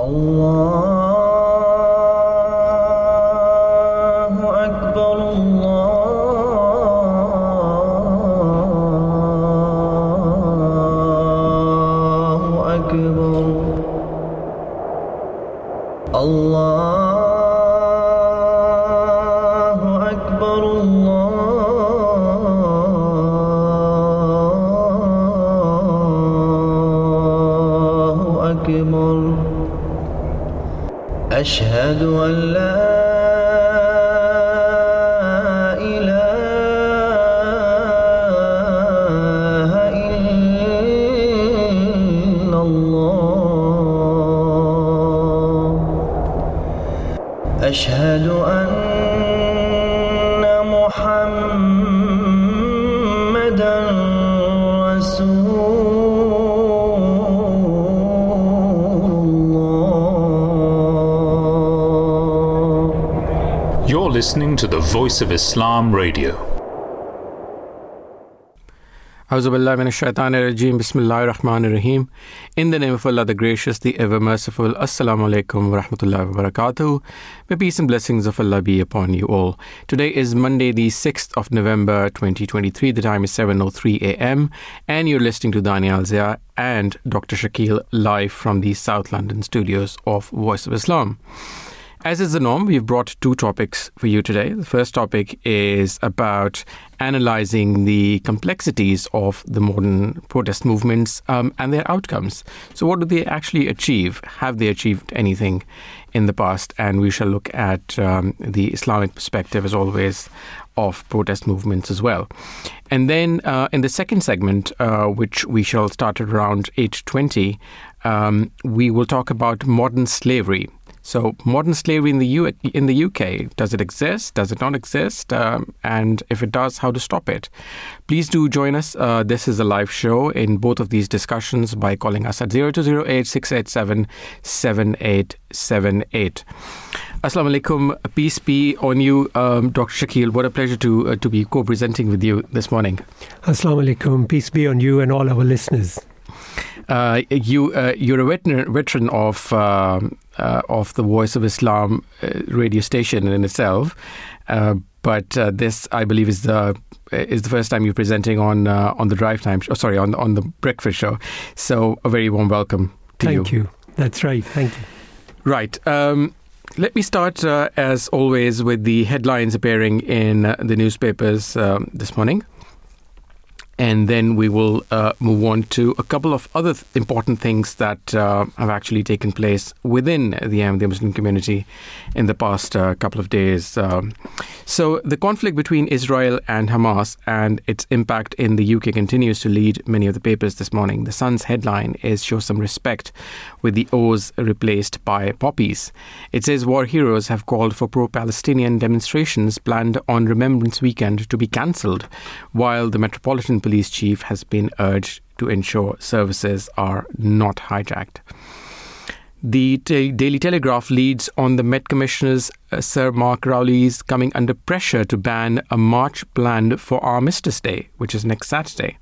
الله Voice of Islam Radio. In the name of Allah, the Gracious, the Ever Merciful. Assalamu alaikum wa rahmatullahi wa barakatuh. May peace and blessings of Allah be upon you all. Today is Monday, the 6th of November 2023. The time is 7.03 a.m. And you're listening to Danayal Zia and Dr. Shakil live from the South London studios of Voice of Islam. As is the norm, we've brought two topics for you today. The first topic is about analyzing the complexities of the modern protest movements um, and their outcomes. So, what do they actually achieve? Have they achieved anything in the past? And we shall look at um, the Islamic perspective, as always, of protest movements as well. And then uh, in the second segment, uh, which we shall start at around 8.20, um, we will talk about modern slavery. So, modern slavery in the U- in the UK does it exist? Does it not exist? Um, and if it does, how to stop it? Please do join us. Uh, this is a live show in both of these discussions by calling us at 0208 687 7878. Assalamu alaikum. Peace be on you, um, Dr. Shakil. What a pleasure to uh, to be co-presenting with you this morning. Assalamu alaikum. Peace be on you and all our listeners. Uh, you uh, you're a veteran, veteran of um uh, of the Voice of Islam uh, radio station in itself, uh, but uh, this I believe is the is the first time you're presenting on uh, on the drive time. Show, sorry, on on the breakfast show. So a very warm welcome to you. Thank you. That's right. Thank you. Right. Um, let me start, uh, as always, with the headlines appearing in uh, the newspapers um, this morning. And then we will uh, move on to a couple of other th- important things that uh, have actually taken place within the Ahmadiyya Muslim community in the past uh, couple of days. Um, so, the conflict between Israel and Hamas and its impact in the UK continues to lead many of the papers this morning. The Sun's headline is Show Some Respect, with the O's replaced by poppies. It says war heroes have called for pro Palestinian demonstrations planned on Remembrance Weekend to be cancelled, while the Metropolitan Police Chief has been urged to ensure services are not hijacked. The Ta- Daily Telegraph leads on the Met Commissioner's uh, Sir Mark Rowley's coming under pressure to ban a march planned for Armistice Day, which is next Saturday.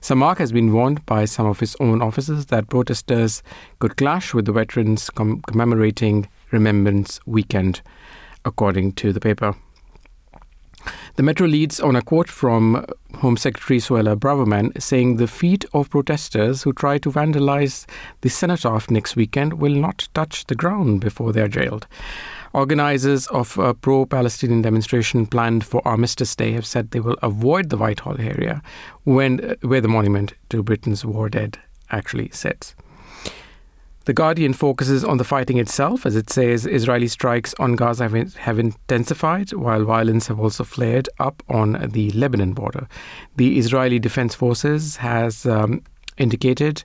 Sir Mark has been warned by some of his own officers that protesters could clash with the veterans com- commemorating Remembrance Weekend, according to the paper. The Metro leads on a quote from Home Secretary Suella Braverman saying the feet of protesters who try to vandalize the cenotaph next weekend will not touch the ground before they are jailed. Organizers of a pro Palestinian demonstration planned for Armistice Day have said they will avoid the Whitehall area when, where the monument to Britain's war dead actually sits. The Guardian focuses on the fighting itself, as it says Israeli strikes on Gaza have, have intensified, while violence have also flared up on the Lebanon border. The Israeli Defense Forces has um, indicated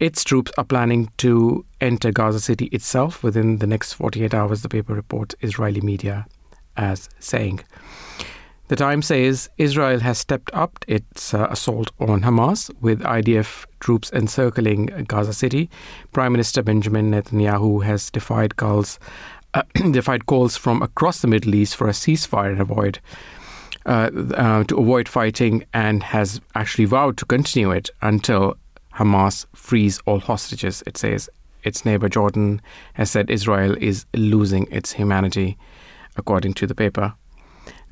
its troops are planning to enter Gaza City itself within the next 48 hours, the paper reports Israeli media as saying. The Times says Israel has stepped up its uh, assault on Hamas with IDF troops encircling Gaza City. Prime Minister Benjamin Netanyahu has defied calls, uh, defied calls from across the Middle East for a ceasefire and avoid uh, uh, to avoid fighting, and has actually vowed to continue it until Hamas frees all hostages. It says its neighbor Jordan has said Israel is losing its humanity, according to the paper.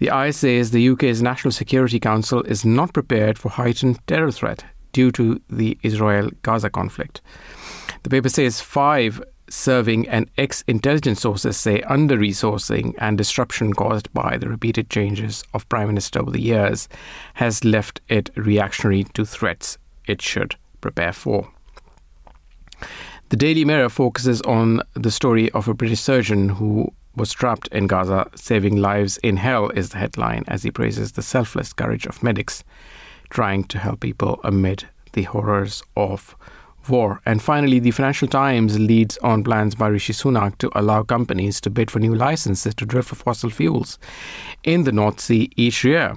The i says the UK's National Security Council is not prepared for heightened terror threat due to the Israel Gaza conflict. The paper says five serving and ex intelligence sources say under resourcing and disruption caused by the repeated changes of Prime Minister over the years has left it reactionary to threats it should prepare for. The Daily Mirror focuses on the story of a British surgeon who was trapped in Gaza. Saving lives in hell is the headline as he praises the selfless courage of medics trying to help people amid the horrors of war. And finally, the Financial Times leads on plans by Rishi Sunak to allow companies to bid for new licenses to drill for fossil fuels in the North Sea each year.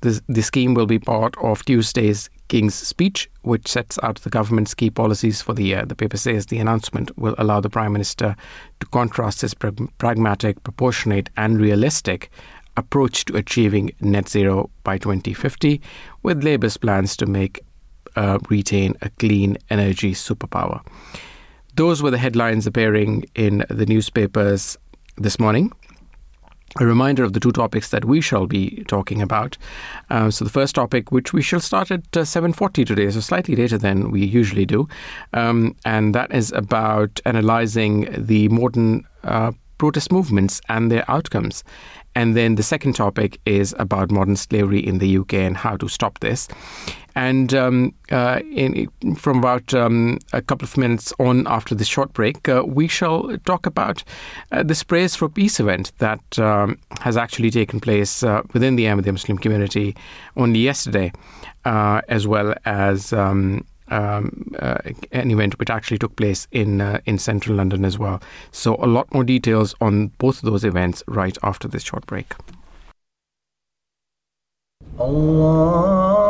The, the scheme will be part of Tuesday's King's speech, which sets out the government's key policies for the year. The paper says the announcement will allow the Prime Minister to contrast his pragmatic, proportionate, and realistic approach to achieving net zero by 2050 with Labour's plans to make uh, retain a clean energy superpower. Those were the headlines appearing in the newspapers this morning a reminder of the two topics that we shall be talking about. Uh, so the first topic, which we shall start at uh, 7.40 today, so slightly later than we usually do, um, and that is about analysing the modern uh, protest movements and their outcomes. And then the second topic is about modern slavery in the UK and how to stop this. And um, uh, in, from about um, a couple of minutes on after this short break, uh, we shall talk about uh, this Prayers for Peace event that um, has actually taken place uh, within the Ahmadiyya Muslim community only yesterday, uh, as well as. Um, um, uh, an event which actually took place in uh, in central London as well. So a lot more details on both those events right after this short break. Allah.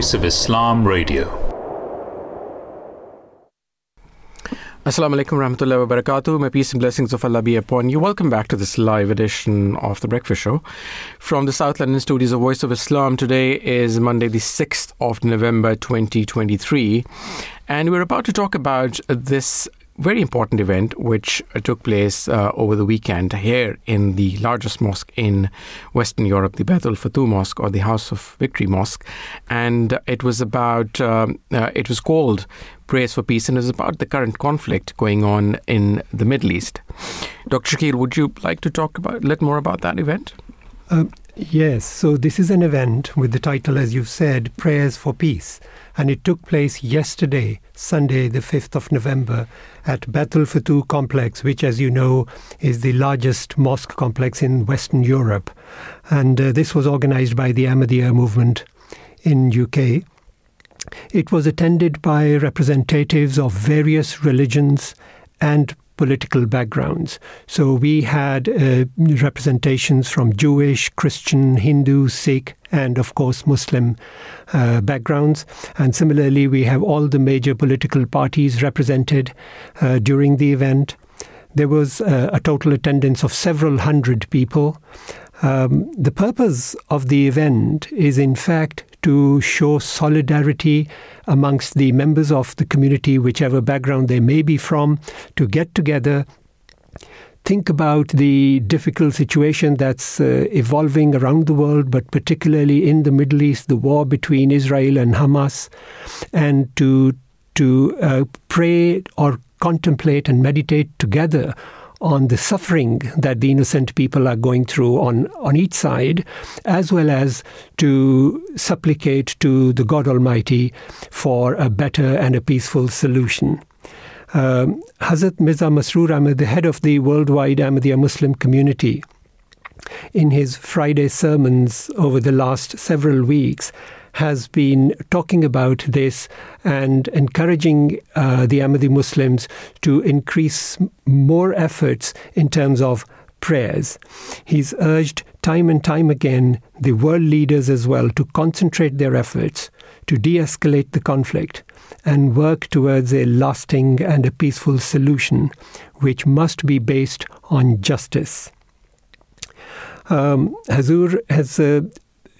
Voice of Islam Radio. Assalamu alaikum warahmatullahi wabarakatuh. May peace and blessings of Allah be upon you. Welcome back to this live edition of The Breakfast Show. From the South London studios of Voice of Islam, today is Monday, the 6th of November 2023. And we're about to talk about this very important event which uh, took place uh, over the weekend here in the largest mosque in Western Europe, the Baitul Futuh Mosque or the House of Victory Mosque. And it was about, um, uh, it was called Prayers for Peace and it was about the current conflict going on in the Middle East. Dr. Shakil, would you like to talk about, a little more about that event? Um, yes, so this is an event with the title, as you've said, Prayers for Peace. And it took place yesterday, Sunday, the 5th of November, at Baitul Futuh complex, which, as you know, is the largest mosque complex in Western Europe. And uh, this was organized by the Ahmadiyya movement in UK. It was attended by representatives of various religions and political backgrounds. So we had uh, representations from Jewish, Christian, Hindu, Sikh, and of course Muslim uh, backgrounds. And similarly, we have all the major political parties represented uh, during the event. There was uh, a total attendance of several hundred people. Um, the purpose of the event is, in fact, to show solidarity amongst the members of the community, whichever background they may be from, to get together think about the difficult situation that's uh, evolving around the world, but particularly in the Middle East, the war between Israel and Hamas, and to to uh, pray or contemplate and meditate together on the suffering that the innocent people are going through on, on each side, as well as to supplicate to the God Almighty for a better and a peaceful solution. Um, Hazrat Mirza Masroor Ahmad, the head of the worldwide Ahmadiyya Muslim community, in his Friday sermons over the last several weeks, has been talking about this and encouraging uh, the Ahmadi Muslims to increase more efforts in terms of prayers. He's urged time and time again the world leaders as well to concentrate their efforts to de escalate the conflict and work towards a lasting and a peaceful solution, which must be based on justice. Um, Hazur has uh,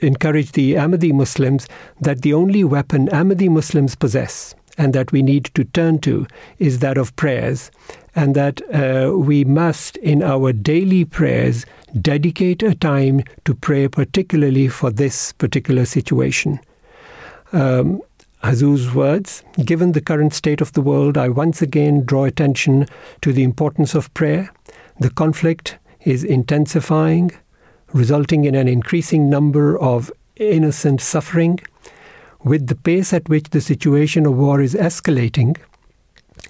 encourage the Ahmadi Muslims that the only weapon Ahmadi Muslims possess and that we need to turn to is that of prayers, and that uh, we must, in our daily prayers, dedicate a time to pray, particularly for this particular situation. Um, words Given the current state of the world, I once again draw attention to the importance of prayer. The conflict is intensifying, resulting in an increasing number of innocent suffering. With the pace at which the situation of war is escalating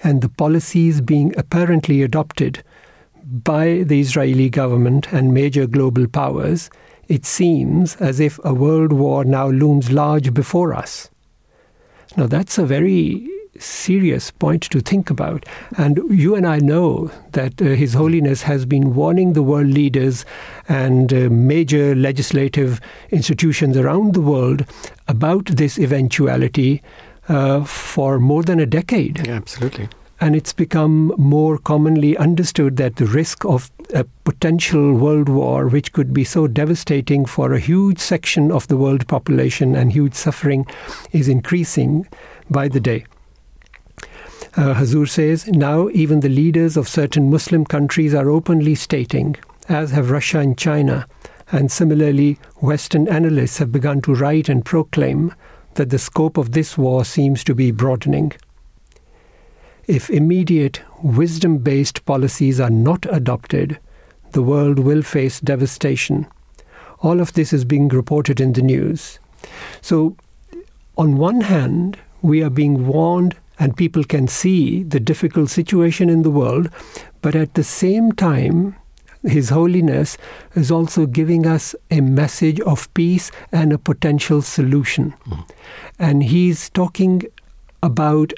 and the policies being apparently adopted by the Israeli government and major global powers, it seems as if a world war now looms large before us. Now, that's a very serious point to think about. And you and I know that uh, His Holiness has been warning the world leaders and uh, major legislative institutions around the world about this eventuality uh, for more than a decade. Yeah, absolutely. And it's become more commonly understood that the risk of a potential world war, which could be so devastating for a huge section of the world population and huge suffering, is increasing by the day. Uh, Hazur says, now even the leaders of certain Muslim countries are openly stating, as have Russia and China, and similarly, Western analysts have begun to write and proclaim that the scope of this war seems to be broadening. If immediate, wisdom based policies are not adopted, the world will face devastation. All of this is being reported in the news. So, on one hand, we are being warned and people can see the difficult situation in the world, but at the same time, his Holiness is also giving us a message of peace and a potential solution. Mm. And he's talking about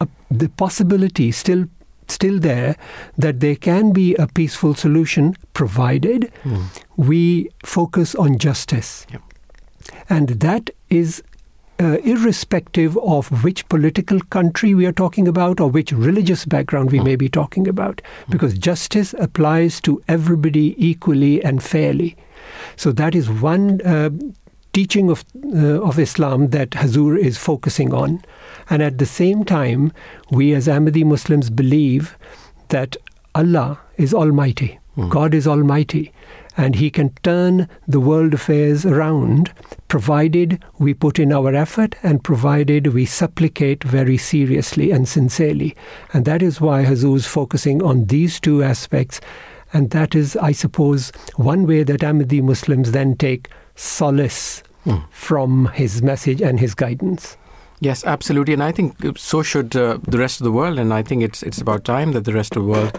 a, the possibility still still there that there can be a peaceful solution provided mm. we focus on justice. Yep. And that is uh, irrespective of which political country we are talking about or which religious background we may be talking about, because justice applies to everybody equally and fairly. So that is one uh, teaching of uh, of Islam that Hazur is focusing on, and at the same time, we as Ahmadi Muslims believe that Allah is Almighty. Mm. God is Almighty and He can turn the world affairs around provided we put in our effort and provided we supplicate very seriously and sincerely. And that is why Hazur is focusing on these two aspects. And that is, I suppose, one way that Ahmadi Muslims then take solace mm. from his message and his guidance. Yes, absolutely, and I think so should uh, the rest of the world. And I think it's it's about time that the rest of the world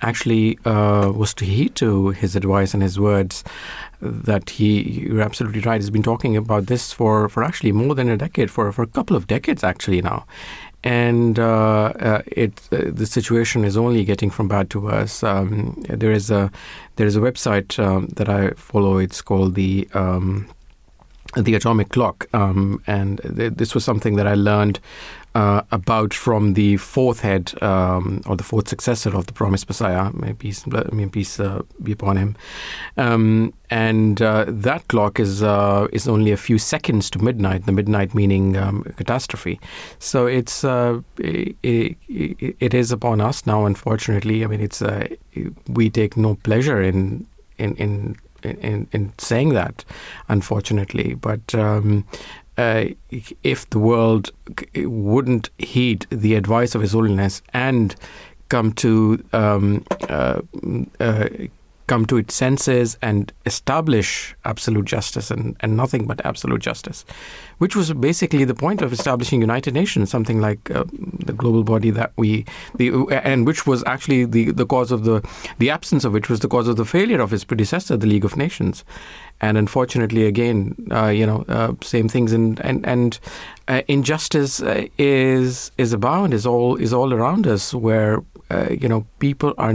actually uh, was to heed to his advice and his words. That he, you're absolutely right. He's been talking about this for, for actually more than a decade, for for a couple of decades actually now, and uh, uh, it uh, the situation is only getting from bad to worse. Um, there is a there is a website um, that I follow. It's called the um, the atomic clock, um, and th- this was something that I learned uh, about from the fourth head um, or the fourth successor of the promised Messiah. May peace, may peace uh, be upon him. Um, and uh, that clock is uh, is only a few seconds to midnight. The midnight meaning um, catastrophe. So it's uh, it, it, it is upon us now. Unfortunately, I mean it's uh, we take no pleasure in in in in, in saying that, unfortunately. But um, uh, if the world wouldn't heed the advice of His Holiness and come to um, uh, uh, come to its senses and establish absolute justice and, and nothing but absolute justice, which was basically the point of establishing United Nations, something like uh, the global body that we, the, and which was actually the, the cause of the, the absence of which was the cause of the failure of its predecessor, the League of Nations. And unfortunately, again, uh, you know, uh, same things, and and and uh, injustice uh, is is abound, is all is all around us, where you know, people are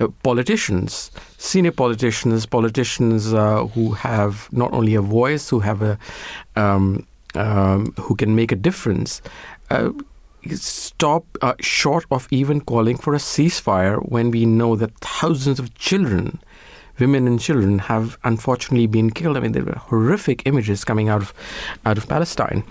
uh, politicians, senior politicians, politicians uh, who have not only a voice, who have a, um, um, who can make a difference. Uh, stop uh, short of even calling for a ceasefire when we know that thousands of children women and children have unfortunately been killed. I mean, there were horrific images coming out of out of Palestine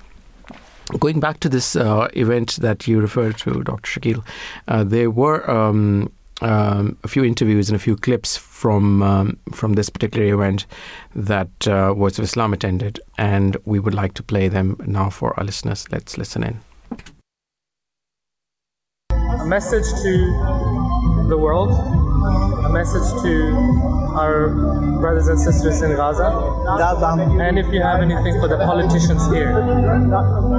going back to this uh, event that you referred to, Dr. Shakil, uh, there were um, um, a few interviews and a few clips from um, from this particular event that uh, Voice of Islam attended, and we would like to play them now for our listeners. Let's listen in. A message to the world, a message to our brothers and sisters in Gaza? And if you have anything for the politicians here,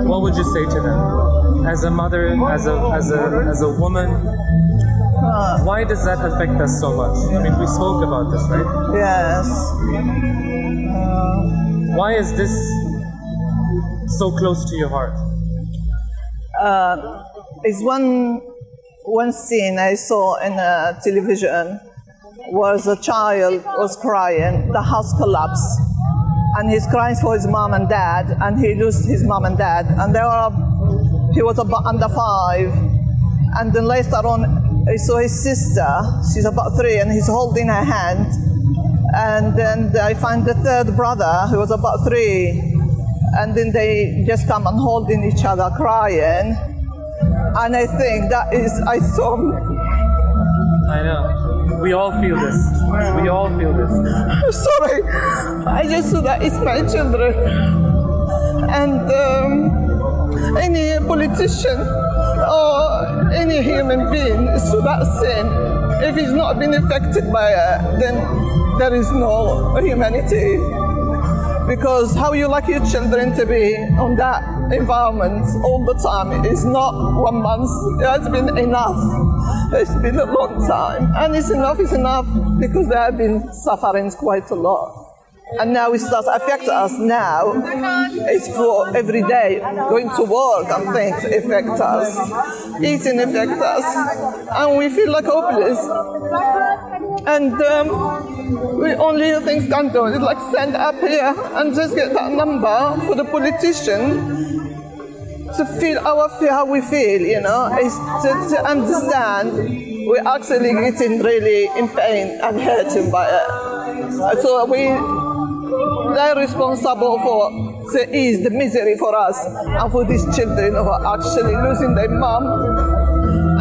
what would you say to them? As a mother, as a as a as a woman, why does that affect us so much? I mean, we spoke about this, right? Yes. Why is this so close to your heart? Uh, it's one one scene I saw in a television was a child was crying, the house collapsed. And he's crying for his mom and dad, and he lost his mom and dad. And they were, he was about under five. And then later on, he saw his sister, she's about three, and he's holding her hand. And then I find the third brother, who was about three. And then they just come and holding each other, crying. And I think that is, I saw. I know. We all feel this. We all feel this. Sorry, I just saw that it's my children. And um, any politician or any human being saw that sin. If he's not been affected by it, then there is no humanity because how you like your children to be on that environment all the time is not one month. It has been enough. It's been a long time. And it's enough it's enough because they have been suffering quite a lot. And now it starts affect us now. It's for every day going to work and things affect us. Eating affect us. And we feel like hopeless. And um, we only things can do is like stand up here and just get that number for the politician to feel our feel how we feel, you know, is to, to understand we're actually getting really in pain and hurting by it. So we they're responsible for to ease the misery for us and for these children who are actually losing their mom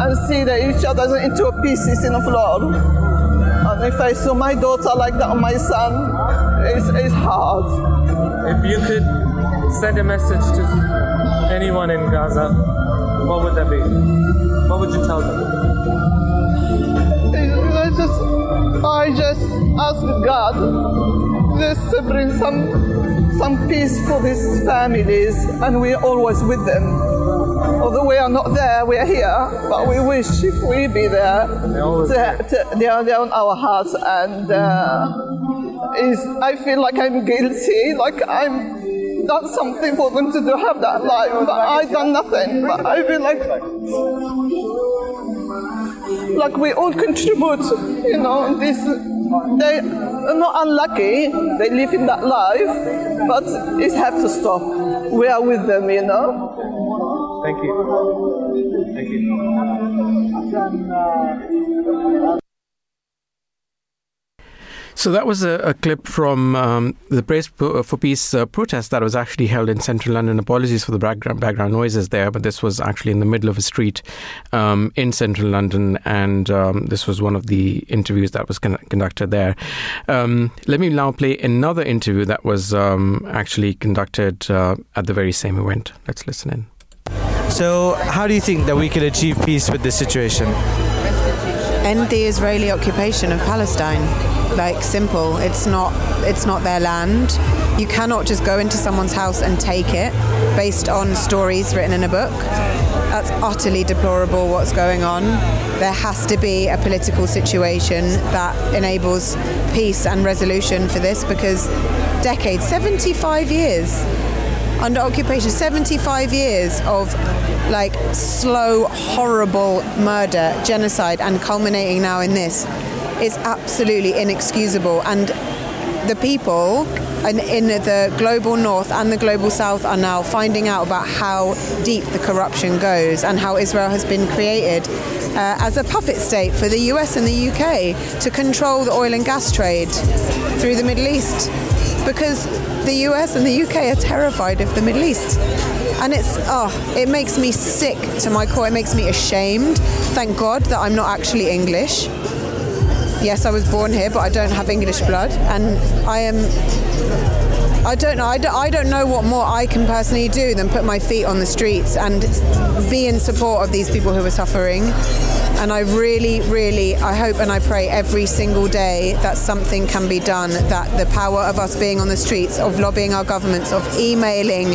and see that each other into pieces in the floor. And if I saw my daughter like that on my son, it's, it's hard. If you could send a message to anyone in Gaza, what would that be? What would you tell them? I just, I just ask God just to bring some, some peace for these families, and we're always with them. Although we are not there, we are here, but we wish if we be there, to, to, they are there on our hearts, and uh, is I feel like I'm guilty, like I'm done something for them to do, have that life, but I've done nothing. But I feel like like we all contribute, you know, this they are not unlucky, they live in that life, but it has to stop. We are with them, you know. Thank you. Thank you. So that was a, a clip from um, the Prayers for Peace uh, protest that was actually held in central London. Apologies for the background, background noises there, but this was actually in the middle of a street um, in central London, and um, this was one of the interviews that was con- conducted there. Um, let me now play another interview that was um, actually conducted uh, at the very same event. Let's listen in. So, how do you think that we could achieve peace with this situation? End the Israeli occupation of Palestine like simple. It's not it's not their land. You cannot just go into someone's house and take it based on stories written in a book. That's utterly deplorable what's going on. There has to be a political situation that enables peace and resolution for this because decades 75 years under occupation 75 years of like slow horrible murder genocide and culminating now in this is absolutely inexcusable. And the people in, the global north and the global south are now finding out about how deep the corruption goes and how Israel has been created uh, as a puppet state for the US and the UK to control the oil and gas trade through the Middle East. Because the US and the UK are terrified of the Middle East. And it's, oh, it makes me sick to my core. It makes me ashamed. Thank God that I'm not actually English yes, I was born here, but I don't have English blood, and I am. I don't know. I don't, I don't know what more I can personally do than put my feet on the streets and be in support of these people who are suffering. And I really, really, I hope and I pray every single day that something can be done, that the power of us being on the streets, of lobbying our governments, of emailing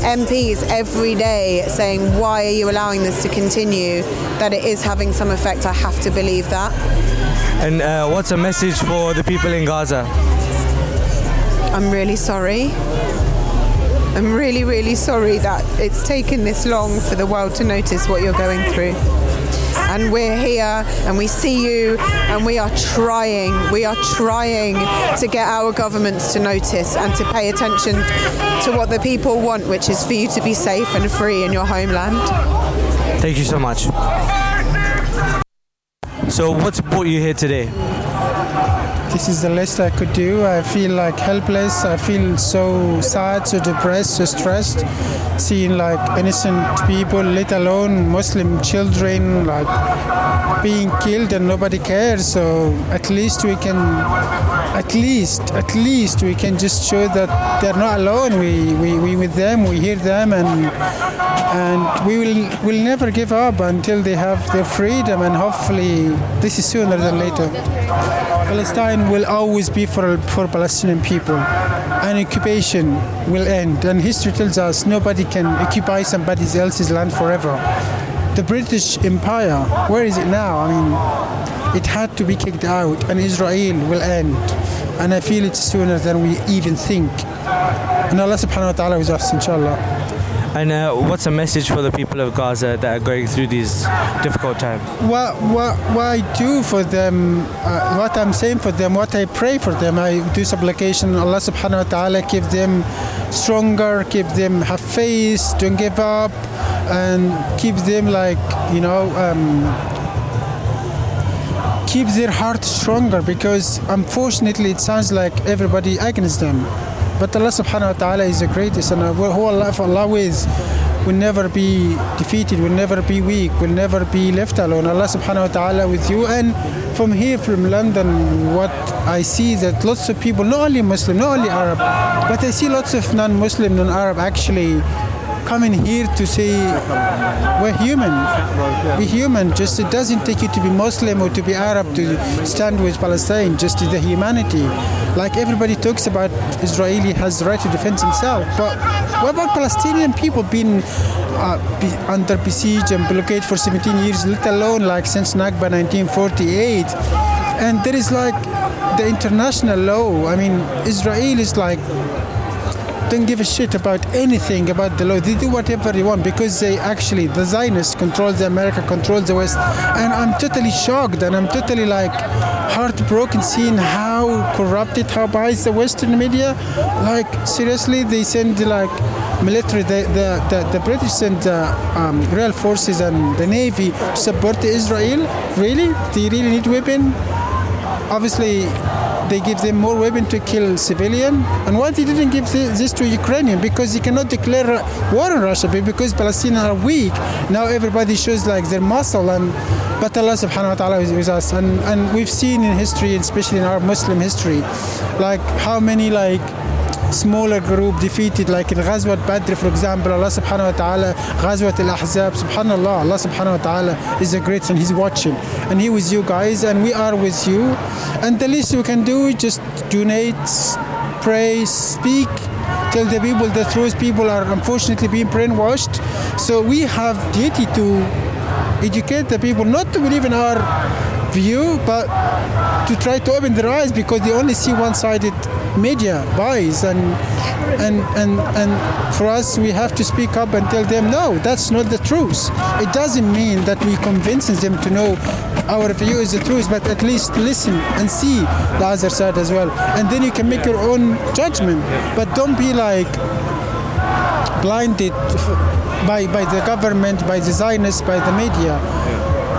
MPs every day saying, why are you allowing this to continue, that it is having some effect. I have to believe that. And uh, what's a message for the people in Gaza? I'm really sorry. I'm really, really sorry that it's taken this long for the world to notice what you're going through. And we're here and we see you and we are trying, we are trying to get our governments to notice and to pay attention to what the people want, which is for you to be safe and free in your homeland. Thank you so much. So, what's brought you here today? This is the least I could do. I feel like helpless. I feel so sad, so depressed, so stressed. Seeing like innocent people, let alone Muslim children, like being killed and nobody cares. So at least we can, at least, at least we can just show that they're not alone. We we, we with them. We hear them, and and we will will never give up until they have their freedom. And hopefully, this is sooner than later. Palestine will always be for, for Palestinian people. And occupation will end. And history tells us nobody can occupy somebody else's land forever. The British Empire, where is it now? I mean, it had to be kicked out, and Israel will end. And I feel it's sooner than we even think. And Allah subhanahu wa ta'ala is us, inshallah. And uh, what's a message for the people of Gaza that are going through these difficult times? What, what, what I do for them, uh, what I'm saying for them, what I pray for them, I do supplication. Allah subhanahu wa ta'ala keep them stronger, keep them have faith, don't give up, and keep them like, you know, um, keep their heart stronger because unfortunately it sounds like everybody against them. But Allah subhanahu wa ta'ala is the greatest and uh, who Allah, Allah is will never be defeated, will never be weak, will never be left alone. Allah subhanahu wa ta'ala with you. And from here, from London, what I see that lots of people, not only Muslim, not only Arab, but I see lots of non-Muslim, non-Arab actually coming here to say we're human. We're human. Just it doesn't take you to be Muslim or to be Arab to stand with Palestine. Just the humanity. Like everybody talks about, Israeli has the right to defend himself. But what about Palestinian people being uh, be under besiege and blockade for 17 years, let alone like since Nakba 1948? And there is like the international law. I mean, Israel is like don't give a shit about anything about the law. They do whatever they want because they actually, the Zionists control the America, control the West. And I'm totally shocked and I'm totally like heartbroken seeing how corrupted, how biased the Western media. Like, seriously, they send like military, the, the, the, the British send uh, um, real forces and the Navy to support Israel. Really? Do you really need weapon? Obviously, they give them more weapon to kill civilian. And why they didn't give this to Ukrainian? Because you cannot declare war on Russia because Palestinians are weak. Now everybody shows like their muscle and but Allah subhanahu wa ta'ala is with us and, and we've seen in history, especially in our Muslim history, like how many like smaller group defeated like in Ghazwat Badr for example Allah subhanahu wa ta'ala Ghazwat al-Ahzab subhanallah Allah subhanahu wa ta'ala is a great and he's watching. And he with you guys and we are with you. And the least you can do is just donate pray speak tell the people the truth. People are unfortunately being brainwashed. So we have duty to educate the people not to believe in our view but to try to open their eyes because they only see one-sided media buys and and and and for us we have to speak up and tell them no that's not the truth. It doesn't mean that we convincing them to know our view is the truth but at least listen and see the other side as well. And then you can make your own judgment. But don't be like blinded by by the government by the Zionists by the media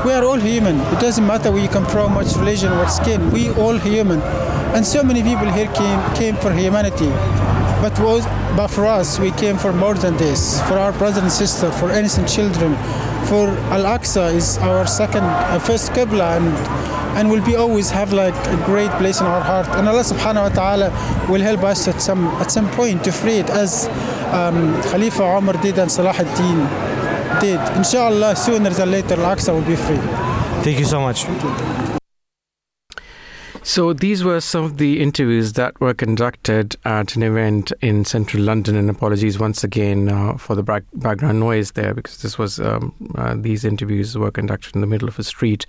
we are all human. It doesn't matter where you come from what religion what skin. We all human. And so many people here came came for humanity. But was but for us we came for more than this. For our brothers and sisters for innocent children. For al-aqsa is our second uh, first qibla. And and will be always have like a great place in our heart. And allah subhanahu wa ta'ala will help us at some at some point to free it as um, khalifa umar did and salah ad-din did inshallah sooner than later al-aqsa will be free thank you so much so these were some of the interviews that were conducted at an event in central London. And apologies once again uh, for the back- background noise there, because this was um, uh, these interviews were conducted in the middle of a street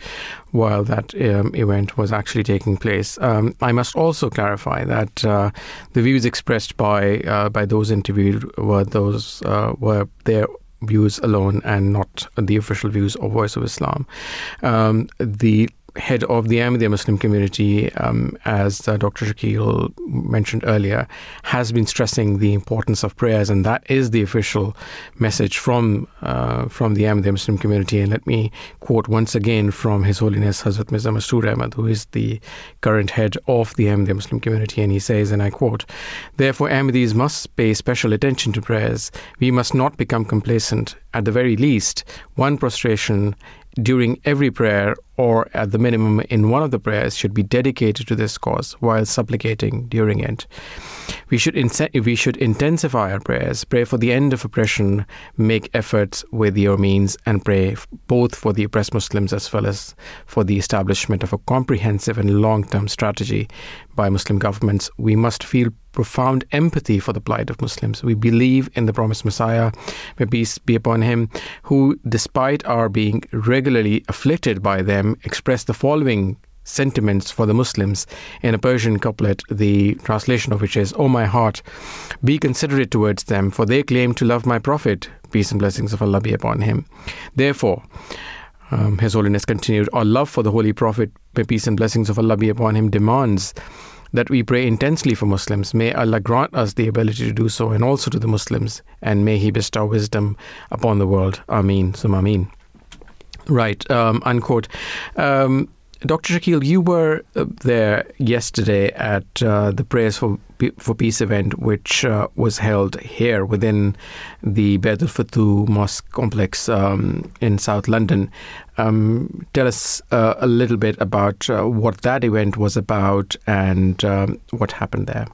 while that um, event was actually taking place. Um, I must also clarify that uh, the views expressed by uh, by those interviewed were those uh, were their views alone and not the official views of Voice of Islam. Um, the head of the Ahmadiyya Muslim community, um, as uh, Dr. Shakil mentioned earlier, has been stressing the importance of prayers, and that is the official message from uh, from the Ahmadiyya Muslim community. And let me quote once again from His Holiness Hazrat Mirza Masroor Ahmad, who is the current head of the Ahmadiyya Muslim community, and he says, and I quote, Therefore, Ahmadis must pay special attention to prayers. We must not become complacent. At the very least, one prostration during every prayer or at the minimum in one of the prayers should be dedicated to this cause while supplicating during it. We should, in- we should intensify our prayers, pray for the end of oppression, make efforts with your means, and pray both for the oppressed Muslims as well as for the establishment of a comprehensive and long term strategy by Muslim governments. We must feel profound empathy for the plight of Muslims. We believe in the promised Messiah, may peace be upon him, who, despite our being regularly afflicted by them, expressed the following sentiments for the Muslims in a Persian couplet, the translation of which is, O my heart, be considerate towards them, for they claim to love my Prophet, peace and blessings of Allah be upon him. Therefore, um, His Holiness continued, Our love for the Holy Prophet, may peace and blessings of Allah be upon him, demands that we pray intensely for Muslims. May Allah grant us the ability to do so and also to the Muslims, and may He bestow wisdom upon the world. Ameen. Sum Ameen. Right, um, unquote. Um, Dr. Shakil, you were uh, there yesterday at uh, the Prayers for for Peace event, which uh, was held here within the Baitul Futuh Mosque complex um, in South London. Um, tell us uh, a little bit about uh, what that event was about and um, what happened there.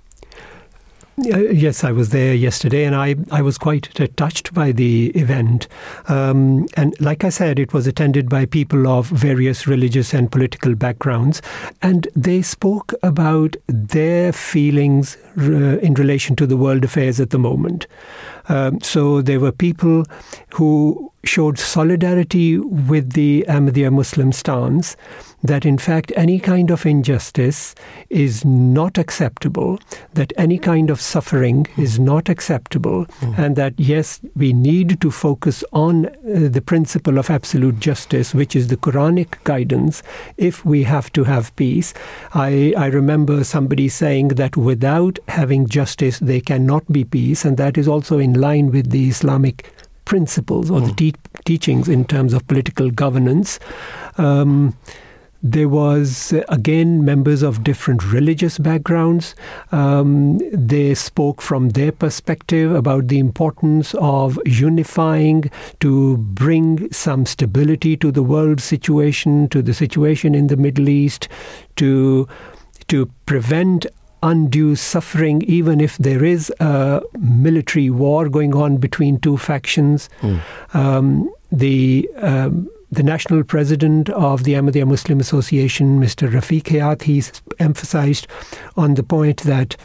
Uh, yes, I was there yesterday, and I, I was quite touched by the event. Um, and like I said, it was attended by people of various religious and political backgrounds, and they spoke about their feelings uh, in relation to the world affairs at the moment. Um, so there were people who showed solidarity with the Ahmadiyya Muslim stance that in fact any kind of injustice is not acceptable, that any kind of suffering is not acceptable, Mm. and that yes, we need to focus on uh, the principle of absolute justice, which is the Quranic guidance, if we have to have peace. I, I remember somebody saying that without having justice, there cannot be peace, and that is also in line with the Islamic principles or the te- teachings in terms of political governance. Um, there was uh, again members of different religious backgrounds. Um, they spoke from their perspective about the importance of unifying to bring some stability to the world situation, to the situation in the Middle East, to to prevent undue suffering, even if there is a military war going on between two factions. Um, the um, the national president of the Ahmadiyya Muslim Association, Mr. Rafiq Hayat, he's emphasized on the point that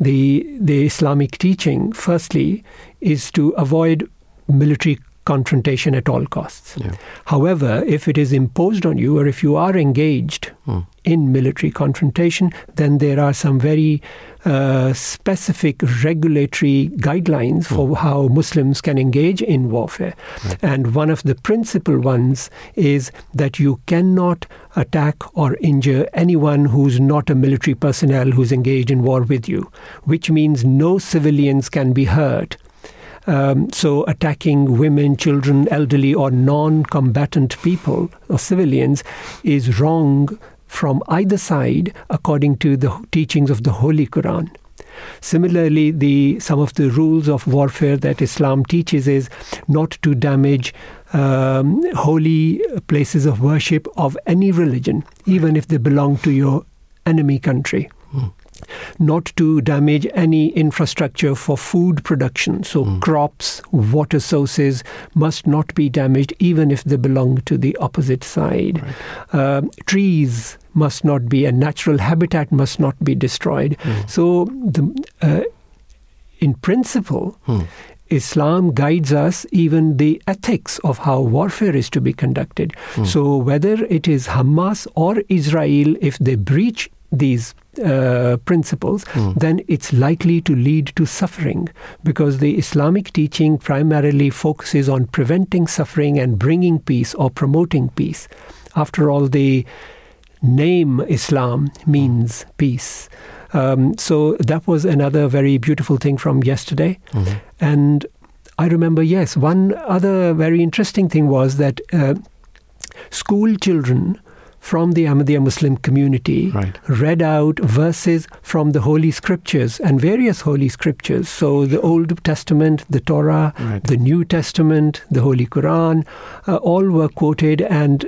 the the Islamic teaching, firstly, is to avoid military confrontation at all costs. Yeah. However, if it is imposed on you or if you are engaged Mm. in military confrontation, then there are some very uh, specific regulatory guidelines for how Muslims can engage in warfare. And one of the principal ones is that you cannot attack or injure anyone who's not a military personnel who's engaged in war with you, which means no civilians can be hurt. Um, so, attacking women, children, elderly, or non combatant people or civilians is wrong from either side according to the teachings of the Holy Quran. Similarly, the, some of the rules of warfare that Islam teaches is not to damage um, holy places of worship of any religion, even if they belong to your enemy country not to damage any infrastructure for food production. So, crops, water sources must not be damaged, even if they belong to the opposite side. Um, trees must not be, a natural habitat must not be destroyed. So, the, uh, in principle, Islam guides us even the ethics of how warfare is to be conducted. So, whether it is Hamas or Israel, if they breach these uh, principles, then it's likely to lead to suffering because the Islamic teaching primarily focuses on preventing suffering and bringing peace or promoting peace. After all, the name Islam means peace. Um, so that was another very beautiful thing from yesterday. And I remember, yes, one other very interesting thing was that uh, school children from the Ahmadiyya Muslim community Right. read out verses from the Holy Scriptures and various Holy Scriptures. So the Old Testament, the Torah, Right. the New Testament, the Holy Quran, uh, all were quoted and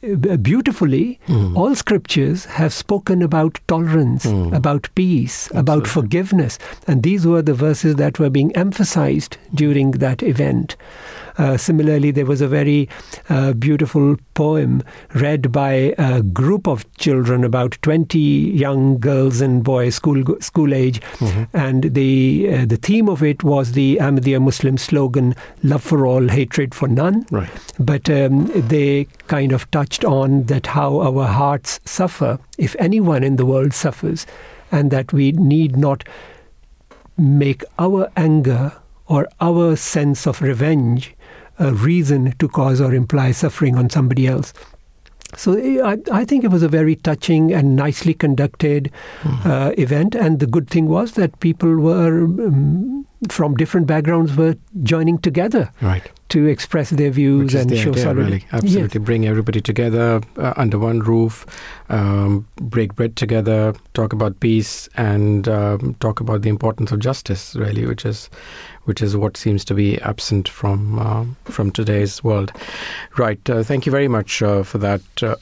uh, beautifully, all scriptures have spoken about tolerance, about peace, about forgiveness. And these were the verses that were being emphasized during that event. Uh, similarly, there was a very uh, beautiful poem read by a group of children, about 20 young girls and boys, school school age, and the uh, the theme of it was the Ahmadiyya Muslim slogan "Love for all, hatred for none." Right. But um, they kind of touched on that how our hearts suffer if anyone in the world suffers, and that we need not make our anger or our sense of revenge a reason to cause or imply suffering on somebody else. So I, I think it was a very touching and nicely conducted uh, event, and the good thing was that people were um, from different backgrounds were joining together Right. to express their views and the show idea, solidarity. really. Absolutely. Bring everybody together uh, under one roof, um, break bread together, talk about peace, and um, talk about the importance of justice, really, which is which is what seems to be absent from uh, from today's world. Right. Uh, thank you very much uh, for that, uh,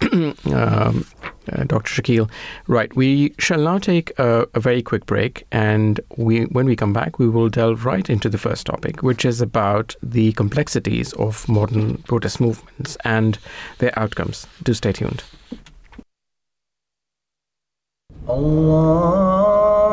um, Dr. Shakil. Right. We shall now take a, a very quick break, and we, when we come back, we will delve right into the first topic, which is about the complexities of modern protest movements and their outcomes. Do stay tuned. Allah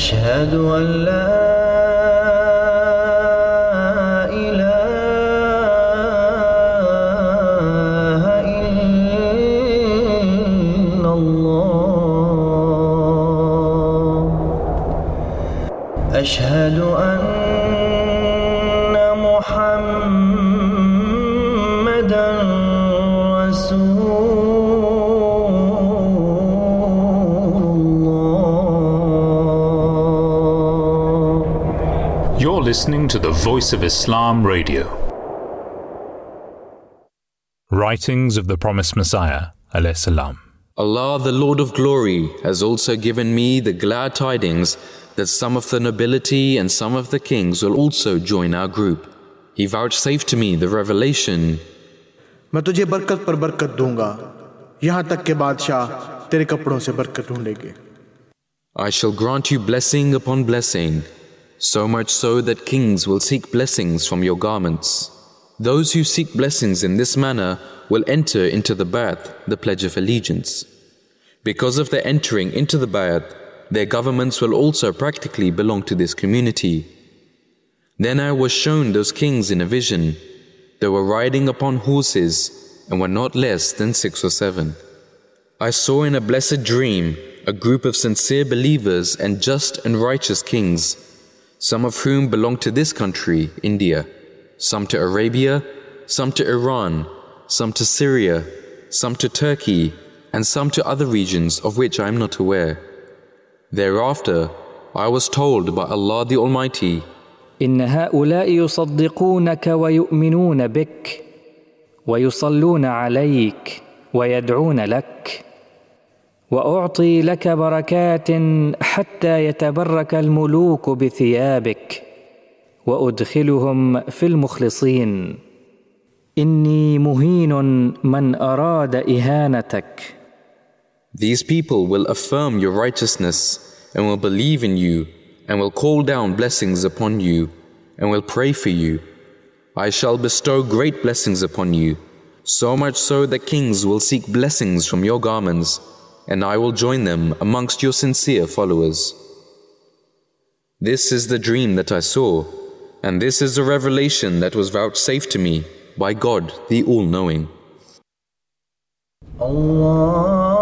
أشهد listening to the Voice of Islam Radio. Writings of the Promised Messiah, alayhi salam. Allah, the Lord of glory, has also given me the glad tidings that some of the nobility and some of the kings will also join our group. He vouchsafed to me the revelation मैं तुझे बरकत पर बरकत दूंगा यहाँ तक के बादशाह तेरे कपड़ों से बरकत ढूंढेंगे I shall grant you blessing upon blessing, so much so that kings will seek blessings from your garments. Those who seek blessings in this manner will enter into the Bai'at, the Pledge of Allegiance. Because of their entering into the Bai'at, their governments will also practically belong to this community. Then I was shown those kings in a vision. They were riding upon horses and were not less than six or seven. I saw in a blessed dream a group of sincere believers and just and righteous kings, some of whom belong to this country, India, some to Arabia, some to Iran, some to Syria, some to Turkey, and some to other regions of which I am not aware. Thereafter, I was told by Allah the Almighty, إن هؤلاء يصدقونك ويؤمنون بك ويصلون عليك ويدعون لك وأعطي لك بركات حتى يتبرك الملوك بثيابك وأدخلهم في المخلصين إني مهين من أراد إهانتك These people will affirm your righteousness and will believe in you and will call down blessings upon you and will pray for you. I shall bestow great blessings upon you, so much so that kings will seek blessings from your garments, and I will join them amongst your sincere followers. This is the dream that I saw, and this is the revelation that was vouchsafed to me by God the All Knowing. Allah.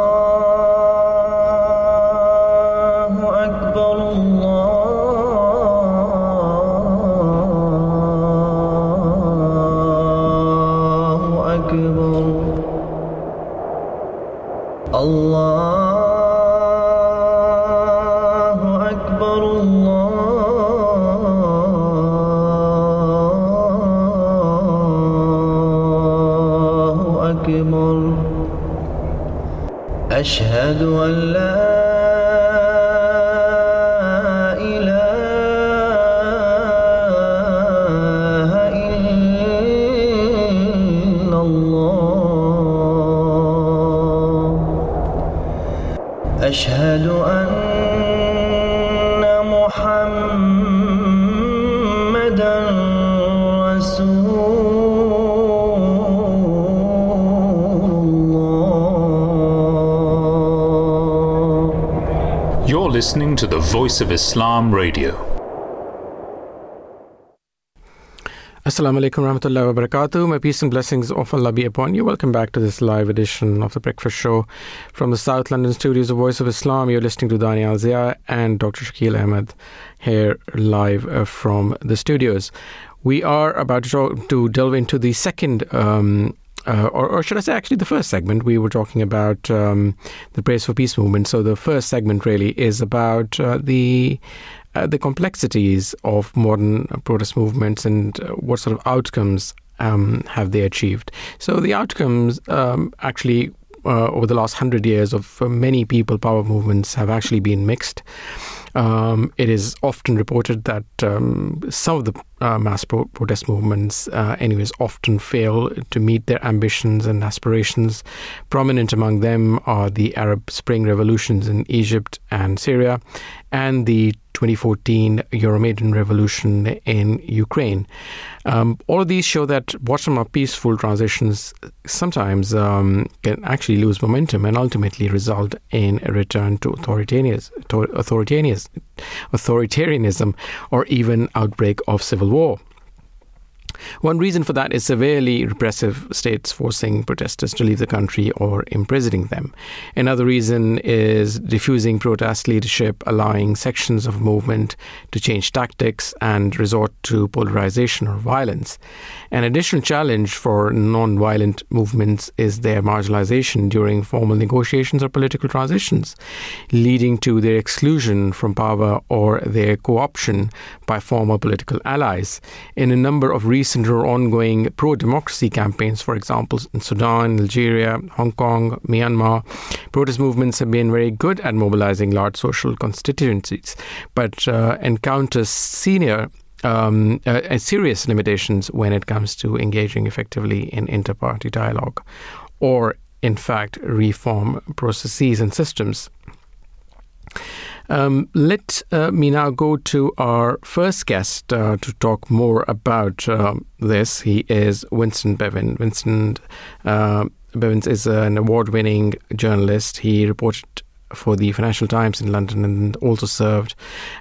Voice of Islam Radio. Assalamu alaikum warahmatullahi wabarakatuh. My peace and blessings of Allah be upon you. Welcome back to this live edition of the Breakfast Show from the South London studios of Voice of Islam. You're listening to Danayal Zia and Dr. Shakil Ahmed here live uh, from the studios. We are about to delve into the second. Um, uh, or, or, should I say, actually, the first segment, we were talking about um, the Prayers for Peace movement. So, the first segment really is about uh, the uh, the complexities of modern protest movements and uh, what sort of outcomes um, have they achieved. So, the outcomes um, actually uh, over the last hundred years of many people power movements have actually been mixed. Um, it is often reported that um, some of the uh, mass pro- protest movements, uh, anyways, often fail to meet their ambitions and aspirations. Prominent among them are the Arab Spring revolutions in Egypt and Syria, and the 2014 Euromaidan revolution in Ukraine. Um, all of these show that bottom up peaceful transitions sometimes um, can actually lose momentum and ultimately result in a return to authoritarianism or even outbreak of civil war. One reason for that is severely repressive states forcing protesters to leave the country or imprisoning them. Another reason is diffusing protest leadership, allowing sections of movement to change tactics and resort to polarization or violence. An additional challenge for non-violent movements is their marginalization during formal negotiations or political transitions, leading to their exclusion from power or their co-option by former political allies. In a number of recent or ongoing pro-democracy campaigns, for example, in Sudan, Algeria, Hong Kong, Myanmar, protest movements have been very good at mobilizing large social constituencies, but uh, encounter senior um, uh, serious limitations when it comes to engaging effectively in inter-party dialogue or, in fact, reform processes and systems. Um, let uh, me now go to our first guest uh, to talk more about uh, this. He is Winston Bevin. Winston uh, Bevins is an award winning journalist. He reported for the Financial Times in London and also served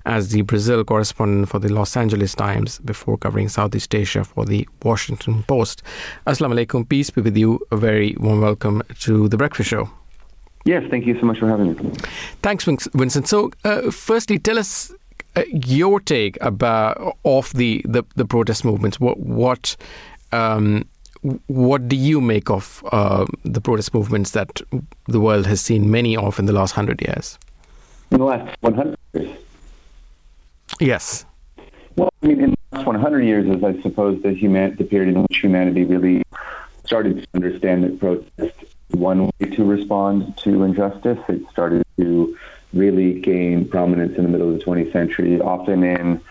as the Brazil correspondent for the Los Angeles Times before covering Southeast Asia for the Washington Post. Assalamu alaikum, peace be with you. A very warm welcome to the Breakfast Show. Yes, thank you so much for having me. Thanks, Vincent. So, uh, firstly, tell us uh, your take about of the, the, the protest movements. What what um, what do you make of uh, the protest movements that the world has seen many of in the last hundred years? In the last one hundred years. Yes. Well, I mean, in the last one hundred years is, I suppose, the human the period in which humanity really started to understand that protest one way to respond to injustice. It started to really gain prominence in the middle of the 20th century, often in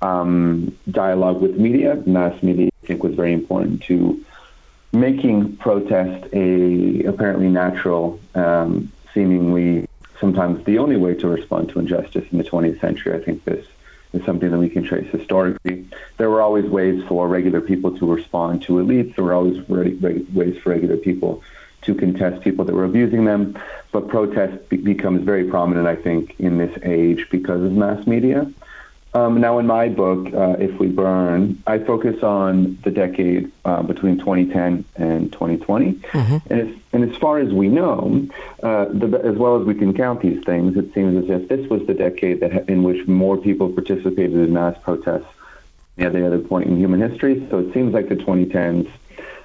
um, dialogue with media. Mass media, I think, was very important to making protest a apparently natural, um, seemingly sometimes the only way to respond to injustice in the 20th century. I think this is something that we can trace historically. There were always ways for regular people to respond to elites. There were always re- re- ways for regular people to contest people that were abusing them. But protest be- becomes very prominent, I think, in this age because of mass media. Um, now, in my book, uh, If We Burn, I focus on the decade uh, between 2010 and 2020. Mm-hmm. And, as, and as far as we know, uh, the, as well as we can count these things, it seems as if this was the decade that, in which more people participated in mass protests than any other point in human history. So it seems like the 2010s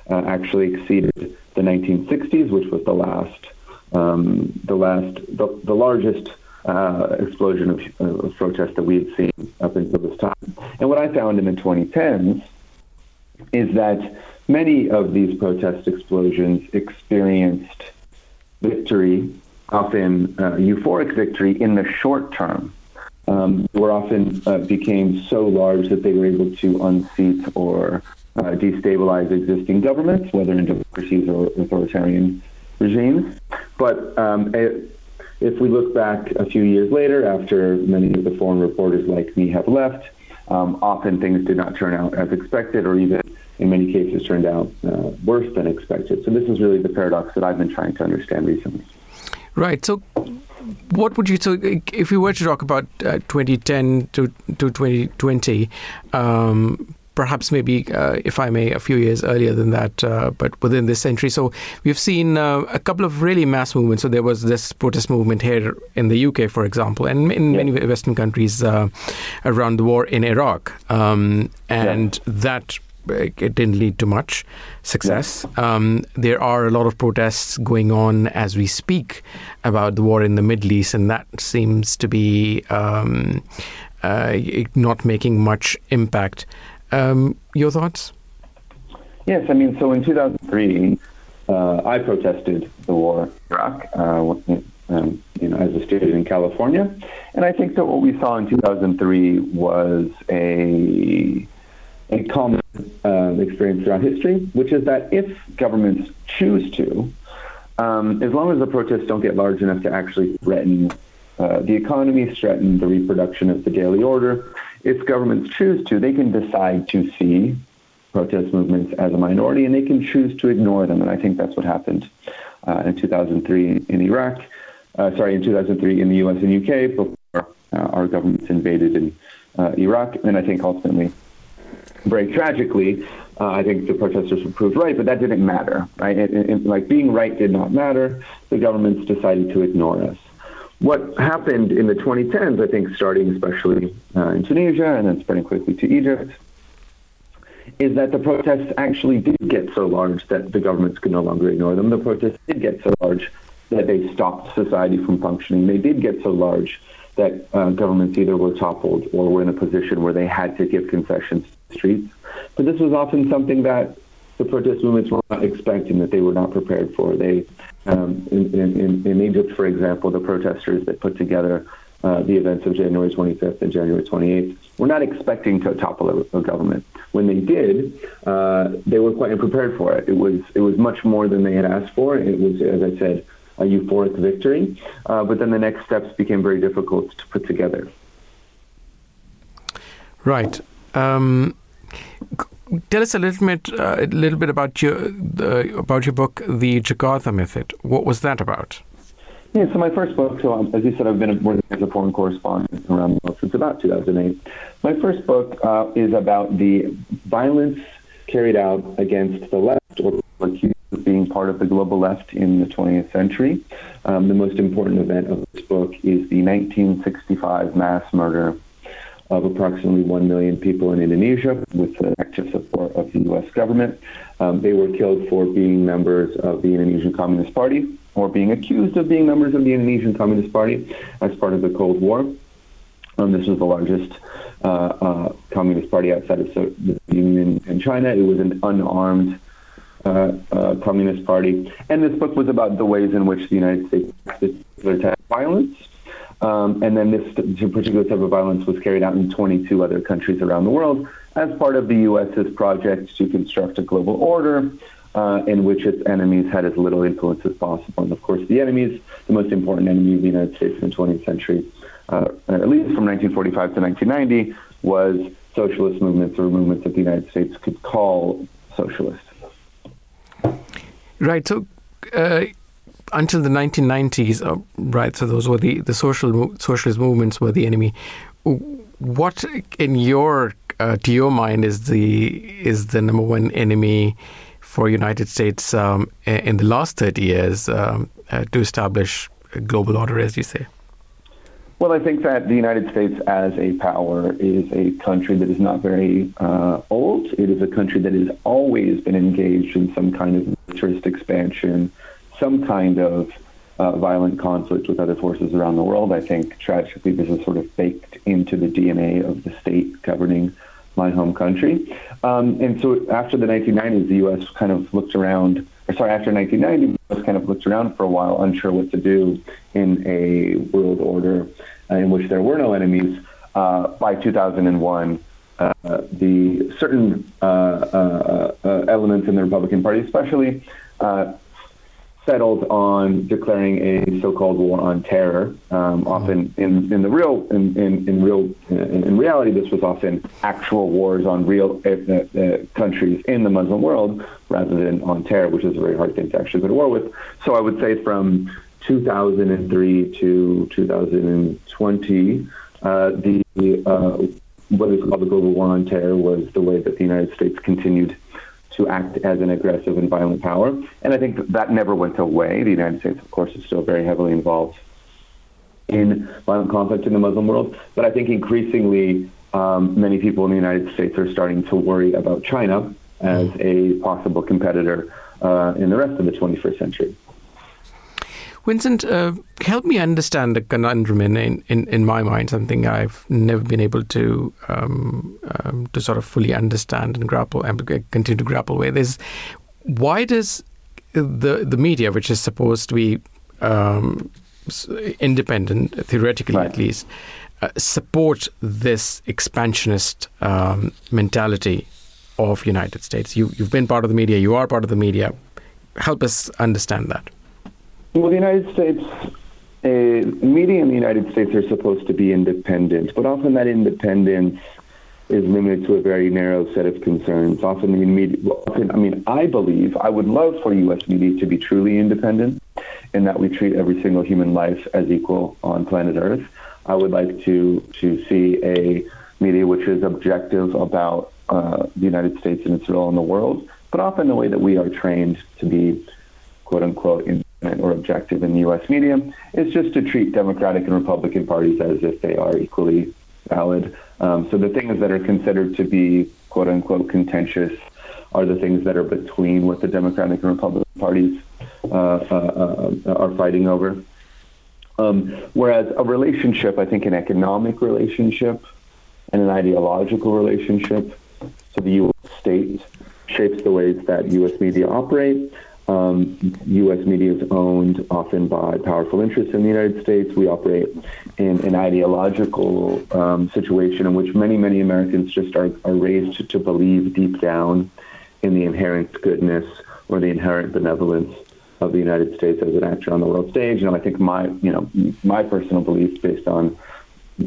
uh, actually exceeded the 1960s, which was the last, um, the last, the, the largest uh, explosion of, of protest that we had seen up until this time. And what I found in the 2010s is that many of these protest explosions experienced victory, often uh, euphoric victory, in the short term. Um, were often uh, became so large that they were able to unseat or uh, destabilize existing governments, whether in democracies or authoritarian regimes. But um, it, if we look back a few years later, after many of the foreign reporters like me have left, um, often things did not turn out as expected, or even in many cases turned out uh, worse than expected. So this is really the paradox that I've been trying to understand recently. Right. So, what would you so if we were to talk about uh, 2010 to to 2020? Um, perhaps maybe, uh, if I may, a few years earlier than that, uh, but within this century. So we've seen uh, a couple of really mass movements. So there was this protest movement here in the UK, for example, and in yeah. many Western countries uh, around the war in Iraq, um, and yeah. that uh, it didn't lead to much success. Um, there are a lot of protests going on as we speak about the war in the Middle East, and that seems to be um, uh, not making much impact. Um, your thoughts? Yes, I mean, so in 2003, uh, I protested the war in Iraq, uh, um, you know, as a student in California, and I think that what we saw in 2003 was a a common uh, experience throughout history, which is that if governments choose to, um, as long as the protests don't get large enough to actually threaten uh, the economy, threaten the reproduction of the daily order, if governments choose to, they can decide to see protest movements as a minority and they can choose to ignore them. And I think that's what happened uh, in 2003 in Iraq, uh, sorry, in 2003 in the US and UK before uh, our governments invaded in uh, Iraq. And I think ultimately, very tragically, uh, I think the protesters were proved right, but that didn't matter, right? It, it, like being right did not matter. The governments decided to ignore us. What happened in the 2010s, I think, starting especially uh, in Tunisia and then spreading quickly to Egypt, is that the protests actually did get so large that the governments could no longer ignore them. The protests did get so large that they stopped society from functioning. They did get so large that uh, governments either were toppled or were in a position where they had to give concessions to the streets. But this was often something that the protest movements were not expecting, that they were not prepared for. They, um, in, in, in Egypt, for example, the protesters that put together uh, the events of January 25th and January 28th were not expecting to topple a, government. When they did, uh, they were quite unprepared for it. It was it was much more than they had asked for. It was, as I said, a euphoric victory. Uh, but then the next steps became very difficult to put together. Right. Um, tell us a little bit, uh, a little bit about your about your book, The Jakarta Method. What was that about? Yeah, so my first book, so um, as you said, I've been working as a foreign correspondent around the world since about 2008. My first book uh, is about the violence carried out against the left or accused of being part of the global left in the 20th century. Um, the most important event of this book is the 1965 mass murder of approximately 1 million people in Indonesia with the active support of the U.S. government. Um, they were killed for being members of the Indonesian Communist Party or being accused of being members of the Indonesian Communist Party as part of the Cold War. Um, this was the largest uh, uh, communist party outside of the Union in China. It was an unarmed uh, uh, communist party. And this book was about the ways in which the United States attacked violence um, and then this particular type of violence was carried out in 22 other countries around the world as part of the U.S.'s project to construct a global order uh, in which its enemies had as little influence as possible. And of course, the enemies, the most important enemy of the United States in the 20th century, uh, at least from 1945 to 1990, was socialist movements or movements that the United States could call socialist. Right. So, uh, until the 1990s, uh, right? So those were the the social socialist movements were the enemy. What, in your uh, to your mind, is the is the number one enemy for United States um, in the last 30 years um, uh, to establish a global order, as you say? Well, I think that the United States as a power is a country that is not very uh, old. It is a country that has always been engaged in some kind of militarist expansion, some kind of uh, violent conflict with other forces around the world. I think tragically this is sort of baked into the DNA of the state governing my home country. Um, and so after the 1990s, the U.S. kind of looked around, or sorry, after 1990, the U.S. kind of looked around for a while, unsure what to do in a world order uh, in which there were no enemies. Uh, by 2001, uh, the certain uh, uh, elements in the Republican Party, especially, settled on declaring a so-called war on terror. Um, often, in, in the real, in, in, in real, in, in, reality, this was often actual wars on real uh, uh, countries in the Muslim world, rather than on terror, which is a very hard thing to actually go to war with. So, I would say from 2003 to 2020, uh, the uh, what is called the global war on terror was the way that the United States continued to act as an aggressive and violent power. And I think that, never went away. The United States, of course, is still very heavily involved in violent conflict in the Muslim world. But I think increasingly, um, many people in the United States are starting to worry about China as a possible competitor uh, in the rest of the 21st century. Vincent, uh, help me understand the conundrum in, in, in my mind, something I've never been able to um, um, to sort of fully understand and grapple and continue to grapple with is why does the the media, which is supposed to be um, independent, theoretically right. at least, uh, support this expansionist um, mentality of United States? You, you've been part of the media. You are part of the media. Help us understand that. Well, the United States, uh, media in the United States are supposed to be independent, but often that independence is limited to a very narrow set of concerns. Often, mean, media, often, I mean, I believe I would love for U.S. media to be truly independent, in that we treat every single human life as equal on planet Earth. I would like to to see a media which is objective about uh, the United States and its role in the world, but often the way that we are trained to be, quote unquote, independent or objective in the U.S. media is just to treat Democratic and Republican parties as if they are equally valid. Um, so the things that are considered to be quote unquote contentious are the things that are between what the Democratic and Republican parties uh, uh, uh, are fighting over. Um, whereas a relationship, I think an economic relationship and an ideological relationship, so the U.S. state shapes the ways that U.S. media operate. Um, U.S. media is owned often by powerful interests in the United States. We operate in an ideological um, situation in which many, many Americans just are, are raised to, believe deep down in the inherent goodness or the inherent benevolence of the United States as an actor on the world stage. And I think my, you know, my personal belief based on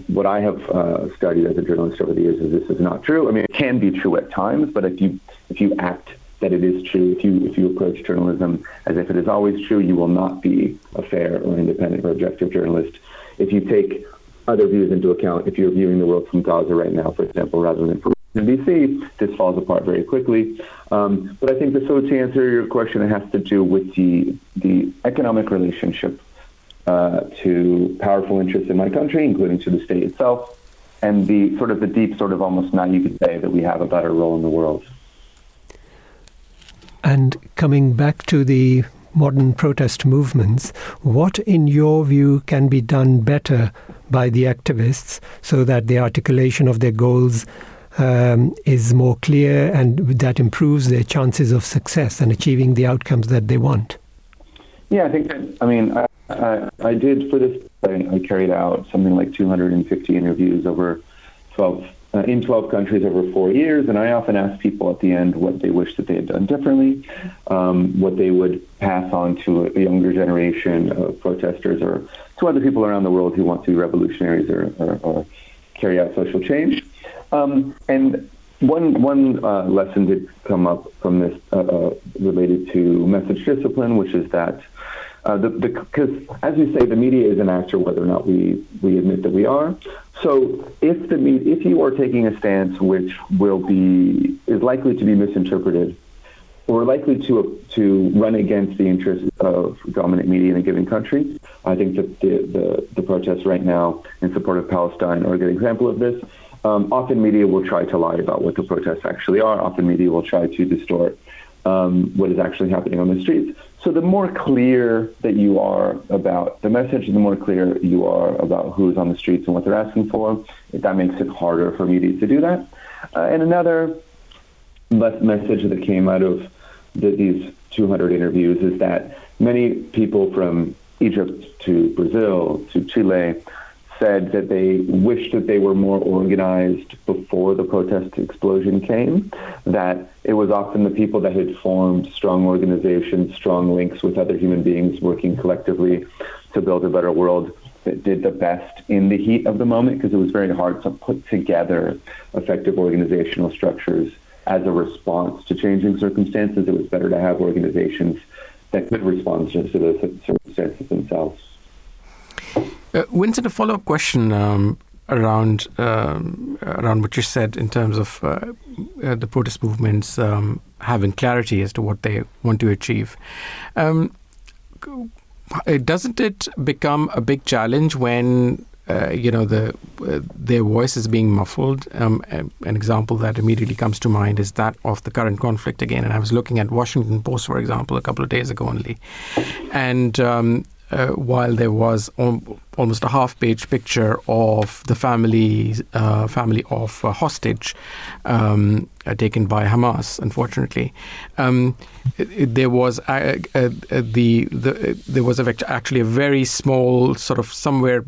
what I have uh, studied as a journalist over the years is this is not true. I mean, it can be true at times, but if you if you act that it is true. If you if you approach journalism as if it is always true, you will not be a fair or independent or objective journalist. If you take other views into account, if you're viewing the world from Gaza right now, for example, rather than from NBC, this falls apart very quickly. Um, but I think the, so to answer your question, it has to do with the the economic relationship uh, to powerful interests in my country, including to the state itself, and the sort of the deep, sort of almost now you could say that we have a better role in the world. And coming back to the modern protest movements, what, in your view, can be done better by the activists so that the articulation of their goals um, is more clear and that improves their chances of success and achieving the outcomes that they want? Yeah, I think that, I mean, I, I, I did for this, I, I carried out something like 250 interviews over 12 uh, in 12 countries over four years. And I often ask people at the end what they wish that they had done differently, um, what they would pass on to a younger generation of protesters or to other people around the world who want to be revolutionaries or, or, or carry out social change. Um, and one one uh, lesson did come up from this uh, uh related to message discipline, which is that uh, because as you say, the media is an actor, whether or not we, we admit that we are. So if the if you are taking a stance which will be is likely to be misinterpreted, or likely to to run against the interests of dominant media in a given country, I think that the the, the protests right now in support of Palestine are a good example of this. Um, often media will try to lie about what the protests actually are. Often media will try to distort um, what is actually happening on the streets. So the more clear that you are about the message, the more clear you are about who's on the streets and what they're asking for. That makes it harder for media to do that. Uh, and another message that came out of the, these 200 interviews is that many people from Egypt to Brazil to Chile said that they wished that they were more organized before the protest explosion came, that it was often the people that had formed strong organizations, strong links with other human beings working collectively to build a better world that did the best in the heat of the moment because it was very hard to put together effective organizational structures as a response to changing circumstances. It was better to have organizations that could respond to the circumstances themselves. Uh, Vincent, a follow-up question um, around um, around what you said in terms of uh, uh, the protest movements um, having clarity as to what they want to achieve. Um, doesn't it become a big challenge when uh, you know the uh, their voice is being muffled. Um, an example that immediately comes to mind is that of the current conflict again. And I was looking at Washington Post, for example, a couple of days ago only, and um, uh, while there was almost a half-page picture of the family uh, family of a hostage um, uh, taken by Hamas. Unfortunately, um, it, there was uh, uh, the, the there was actually a very small sort of somewhere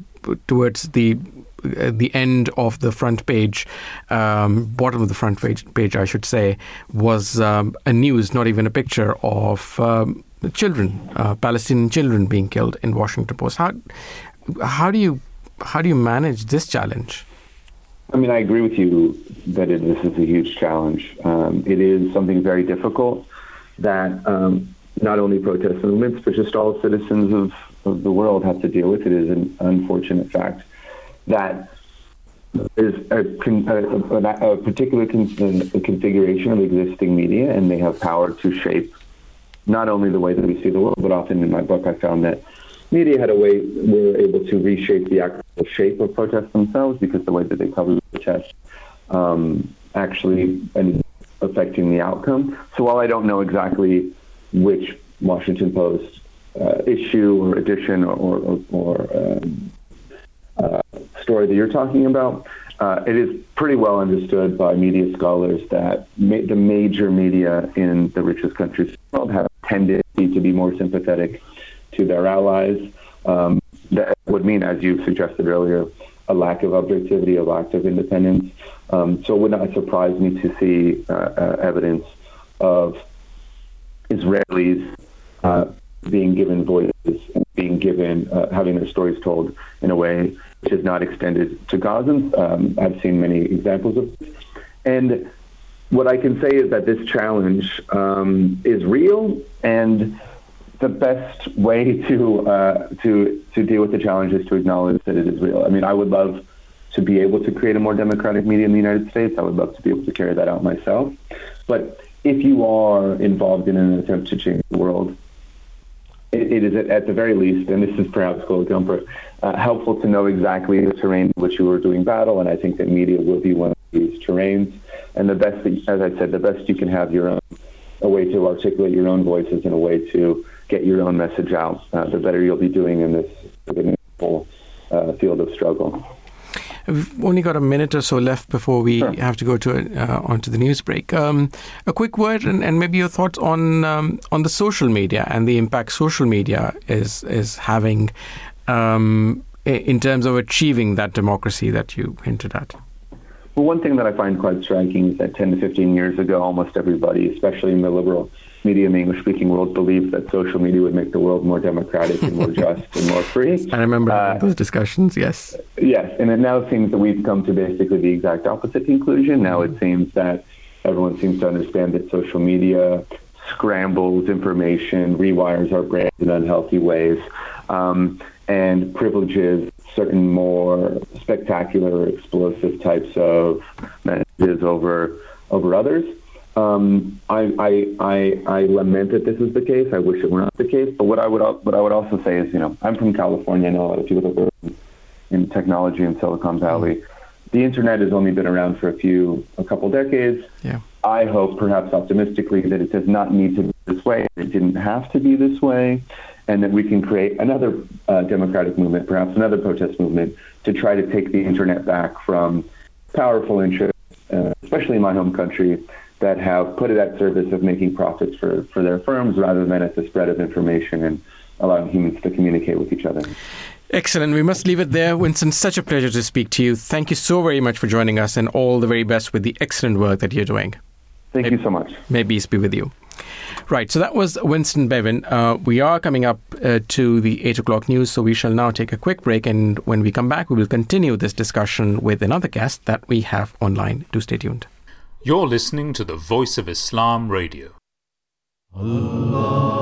towards the uh, the end of the front page, um, bottom of the front page, page I should say, was um, a news, not even a picture of um, children, uh, Palestinian children being killed in Washington Post. How how do you how do you manage this challenge? I mean, I agree with you that it, this is a huge challenge. Um, it is something very difficult that um, not only protest movements, but just all citizens of, of the world have to deal with. It is an unfortunate fact that there's a, a, a particular con- a configuration of existing media, and they have power to shape not only the way that we see the world, but often in my book, I found that media had a way we were able to reshape the actual shape of protests themselves because the way that they covered the protests um, actually ended affecting the outcome. So while I don't know exactly which Washington Post uh, issue or edition or, or, or um, uh, story that you're talking about, uh, it is pretty well understood by media scholars that ma- the major media in the richest countries in the world have tendency to be more sympathetic to their allies. Um, that would mean, as you suggested earlier, a lack of objectivity, a lack of independence. Um, so it would not surprise me to see uh, uh, evidence of Israelis uh, being given voices being given, uh, having their stories told in a way which is not extended to Gazans. Um, I've seen many examples of this. And what I can say is that this challenge um, is real and the best way to uh, to to deal with the challenge is to acknowledge that it is real. I mean, I would love to be able to create a more democratic media in the United States. I would love to be able to carry that out myself. But if you are involved in an attempt to change the world, it, it is at the very least, and this is perhaps Cole Gumper, uh, helpful to know exactly the terrain in which you are doing battle. And I think that media will be one of these terrains. And the best, as I said, the best you can have your own a way to articulate your own voices and a way to get your own message out, uh, the better you'll be doing in this uh, field of struggle. We've only got a minute or so left before we sure. have to go to uh, onto the news break. Um, a quick word and, and, maybe your thoughts on um, on the social media and the impact social media is is having um, in terms of achieving that democracy that you hinted at. Well, one thing that I find quite striking is that 10 to 15 years ago, almost everybody, especially in the liberal media in the English speaking world, believed that social media would make the world more democratic and more just and more free. I remember uh, those discussions, yes. Yes, and it now seems that we've come to basically the exact opposite conclusion. Now it seems that everyone seems to understand that social media scrambles information, rewires our brains in unhealthy ways, um, and privileges certain more spectacular explosive types of messages over over others. Um, I, I, I, I, lament that this is the case. I wish it were not the case. But what I would what I would also say is, you know, I'm from California. I know a lot of people that work in technology in Silicon Valley. The internet has only been around for a few, a couple decades. Yeah. I hope, perhaps optimistically, that it does not need to be this way. It didn't have to be this way and that we can create another uh, democratic movement, perhaps another protest movement, to try to take the internet back from powerful interests, uh, especially in my home country, that have put it at service of making profits for, for their firms rather than at the spread of information and allowing humans to communicate with each other. Excellent. We must leave it there. Winston, such a pleasure to speak to you. Thank you so very much for joining us and all the very best with the excellent work that you're doing. Thank may, you so much. May peace be with you. Right, so that was Winston Bevin. Uh, we are coming up uh, to the 8 o'clock news, so we shall now take a quick break. And when we come back, we will continue this discussion with another guest that we have online. Do stay tuned. You're listening to the Voice of Islam Radio. Allah. Allah.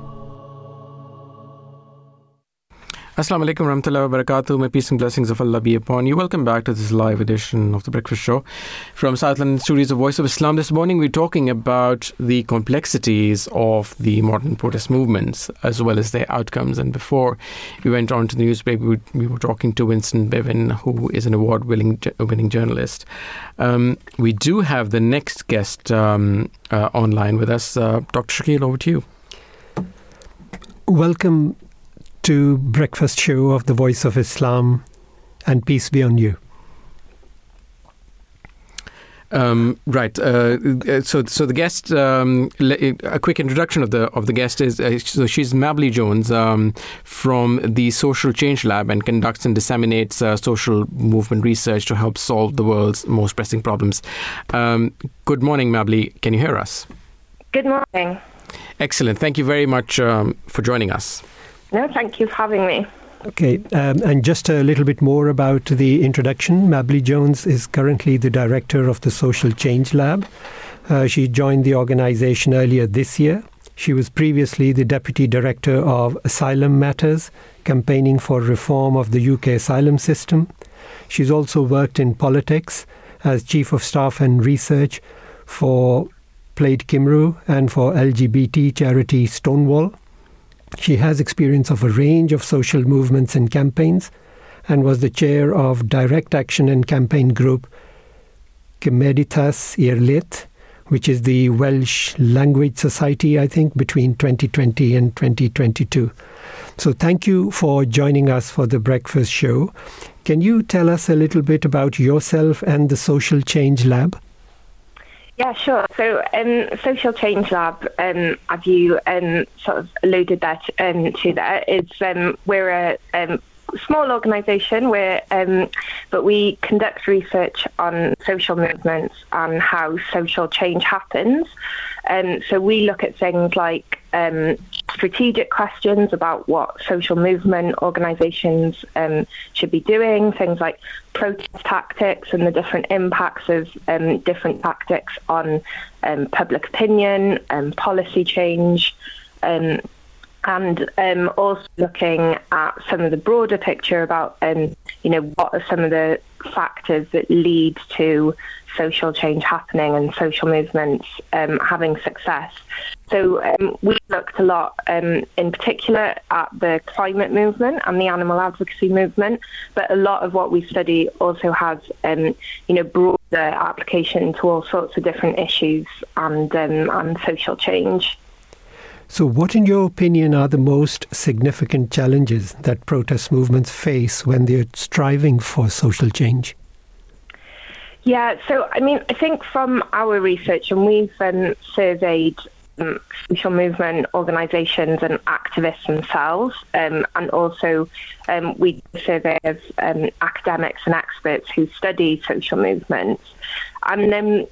Assalamu alaikum warahmatullahi wabarakatuh. May peace and blessings of Allah be upon you. Welcome back to this live edition of The Breakfast Show from South London Studios of Voice of Islam. This morning we're talking about the complexities of the modern protest movements as well as their outcomes. And before we went on to the newspaper, we, we were talking to Winston Bevin, who is an award winning, winning journalist. Um, we do have the next guest um, uh, online with us. Uh, Dr. Shakil, over to you. Welcome to breakfast show of the Voice of Islam, and peace be on you. Um, right. Uh, so, so the guest. Um, a quick introduction of the of the guest is uh, so she's Mabli Jones um, from the Social Change Lab and conducts and disseminates uh, social movement research to help solve the world's most pressing problems. Um, good morning, Mabli. Can you hear us? Good morning. Excellent. Thank you very much um, for joining us. No, thank you for having me. Okay, um, and just a little bit more about the introduction. Mabli Jones is currently the director of the Social Change Lab. Uh, she joined the organization earlier this year. She was previously the deputy director of Asylum Matters, campaigning for reform of the UK asylum system. She's also worked in politics as chief of staff and research for Plaid Cymru and for LGBT charity Stonewall. She has experience of a range of social movements and campaigns and was the chair of Direct Action and Campaign Group Cymdeithas I'r which is the Welsh Language Society, I think, between 2020 and 2022. So thank you for joining us for the breakfast show. Can you tell us a little bit about yourself and the Social Change Lab? Yeah, sure. So, um, Social Change Lab, um, as you um, sort of alluded that um, to that, is um, we're a um, small organisation, where um, but we conduct research on social movements and how social change happens. Um, so we look at things like um, strategic questions about what social movement organisations um, should be doing, things like protest tactics and the different impacts of um, different tactics on um, public opinion and policy change. And um, also looking at some of the broader picture about, um, you know, what are some of the factors that lead to social change happening and social movements um, having success. So um, we looked a lot, um, in particular, at the climate movement and the animal advocacy movement. But a lot of what we study also has, um, you know, broader application to all sorts of different issues and and social change. So, what, in your opinion, are the most significant challenges that protest movements face when they're striving for social change? Yeah, so I mean, I think from our research, and we've um, surveyed um, social movement organisations and activists themselves, um, and also um, we survey of um, academics and experts who study social movements. And um,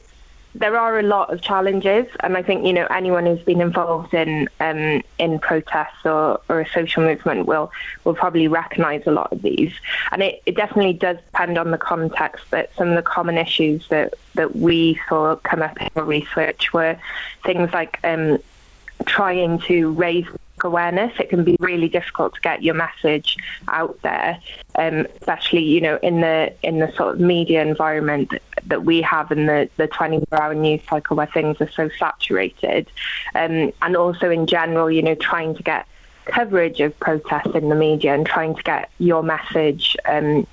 there are a lot of challenges, and I think you know anyone who's been involved in um, in protests or, or a social movement will will probably recognise a lot of these. And it, it definitely does depend on the context. But some of the common issues that that we saw come up in our research were things like um, trying to raise awareness. It can be really difficult to get your message out there, um, especially you know in the in the sort of media environment that we have in the the 24-hour news cycle where things are so saturated, um, and also in general, you know, trying to get coverage of protests in the media and trying to get your message um,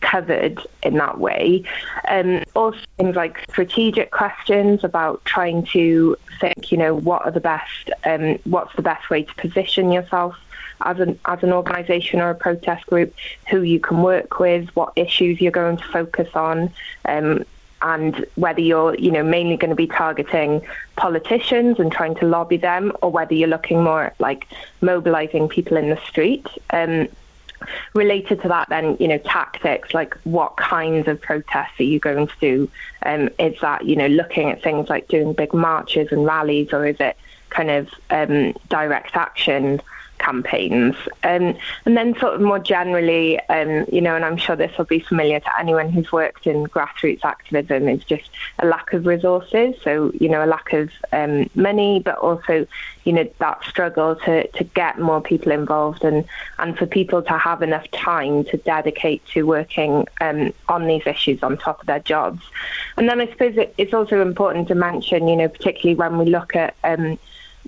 covered in that way. Um, also, things like strategic questions about trying to think, you know, what are the best, um, what's the best way to position yourself as an as an organisation or a protest group, who you can work with, what issues you're going to focus on. Um, and whether you're, you know, mainly going to be targeting politicians and trying to lobby them, or whether you're looking more at like mobilising people in the street. Um, related to that then you know tactics like what kinds of protests are you going to do? Um, is that you know looking at things like doing big marches and rallies or is it kind of um, direct action campaigns. Um, and then, sort of more generally, um, you know, and I'm sure this will be familiar to anyone who's worked in grassroots activism, is just a lack of resources. So, you know, a lack of um, money, but also, you know, that struggle to, to get more people involved and, and for people to have enough time to dedicate to working um, on these issues on top of their jobs. And then I suppose it, it's also important to mention, you know, particularly when we look at um,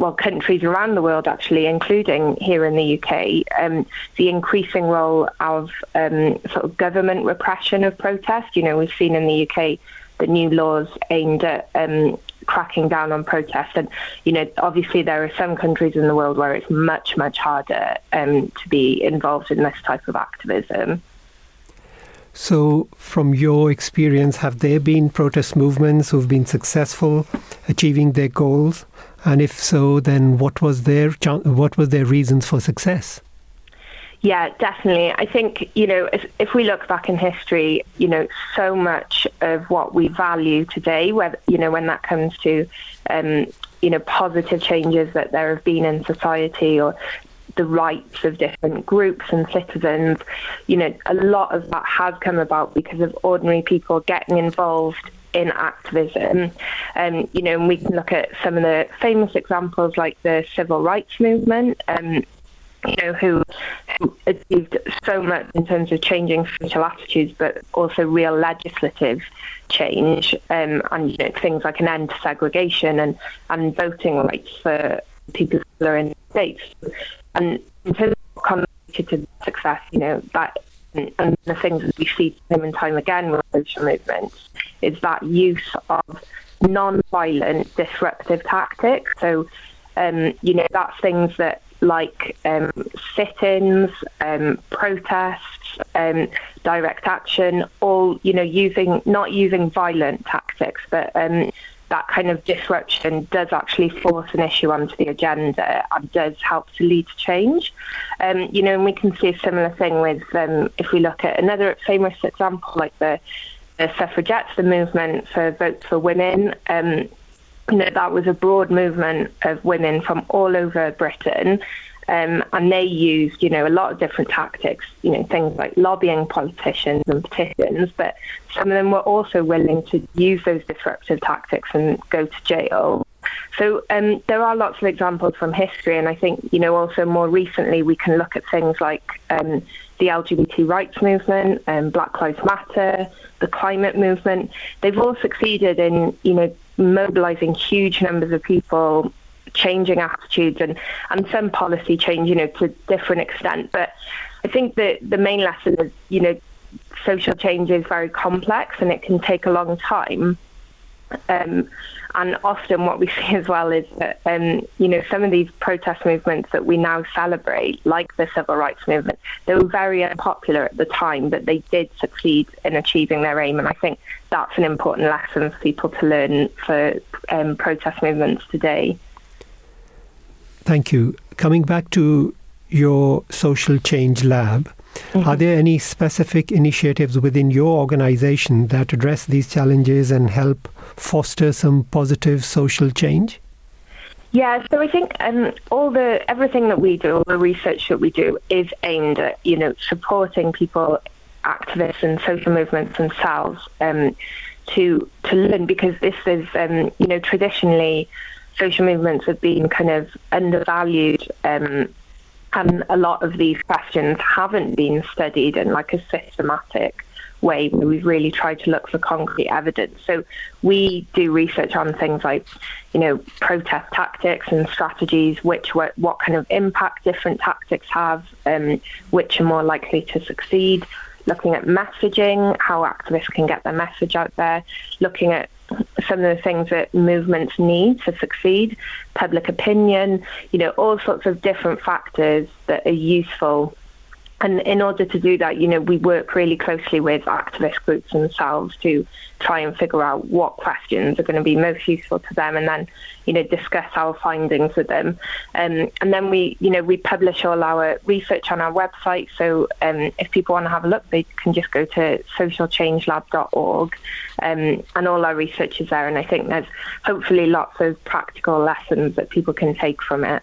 well, countries around the world, actually, including here in the UK, um, the increasing role of um, sort of government repression of protest. You know, we've seen in the UK the new laws aimed at um, cracking down on protest. And, you know, obviously there are some countries in the world where it's much, much harder um, to be involved in this type of activism. So, from your experience, have there been protest movements who've been successful achieving their goals? And if so, then what was their what was their reasons for success? Yeah, definitely. I think you know if, if we look back in history, you know, so much of what we value today, whether you know when that comes to um, you know positive changes that there have been in society or the rights of different groups and citizens, you know, a lot of that has come about because of ordinary people getting involved in activism. Um, you know, and we can look at some of the famous examples like the civil rights movement. Um, you know, who, who achieved so much in terms of changing social attitudes, but also real legislative change, um, and you know, things like an end to segregation and, and voting rights for people who are in the states. And in terms of contributed to success, you know, that and the things that we see time and time again with social movements is that use of non-violent disruptive tactics. So, um, you know, that's things that like um, sit-ins, um, protests, um, direct action, all you know, using not using violent tactics, but um, that kind of disruption does actually force an issue onto the agenda and does help to lead to change. Um, you know, and we can see a similar thing with um, if we look at another famous example like the, the suffragettes, the movement for votes for women. Um, you know, that was a broad movement of women from all over Britain um, and they used, you know, a lot of different tactics, you know, things like lobbying politicians and petitions, but some of them were also willing to use those disruptive tactics and go to jail. So um, there are lots of examples from history, and I think, you know, also more recently we can look at things like um, the LGBT rights movement, um, Black Lives Matter, the climate movement. They've all succeeded in, you know, mobilizing huge numbers of people changing attitudes and, and some policy change, you know, to different extent. But I think that the main lesson is, you know, social change is very complex and it can take a long time. Um, and often what we see as well is that, um, you know, some of these protest movements that we now celebrate, like the civil rights movement, they were very unpopular at the time, but they did succeed in achieving their aim. And I think that's an important lesson for people to learn for um, protest movements today. Thank you. Coming back to your social change lab, mm-hmm. are there any specific initiatives within your organization that address these challenges and help foster some positive social change? Yeah, so I think um, all the everything that we do, all the research that we do, is aimed at you know supporting people, activists, and social movements themselves um, to to learn because this is um, you know traditionally social movements have been kind of undervalued um, and a lot of these questions haven't been studied in like a systematic way where we've really tried to look for concrete evidence. So we do research on things like, you know, protest tactics and strategies, which what, what kind of impact different tactics have, um, which are more likely to succeed. Looking at messaging, how activists can get their message out there. Looking at some of the things that movements need to succeed, public opinion, you know, all sorts of different factors that are useful and in order to do that, you know, we work really closely with activist groups themselves to try and figure out what questions are going to be most useful to them, and then, you know, discuss our findings with them. Um, and then we, you know, we publish all our research on our website. So um, if people want to have a look, they can just go to socialchangelab.org, um, and all our research is there. And I think there's hopefully lots of practical lessons that people can take from it.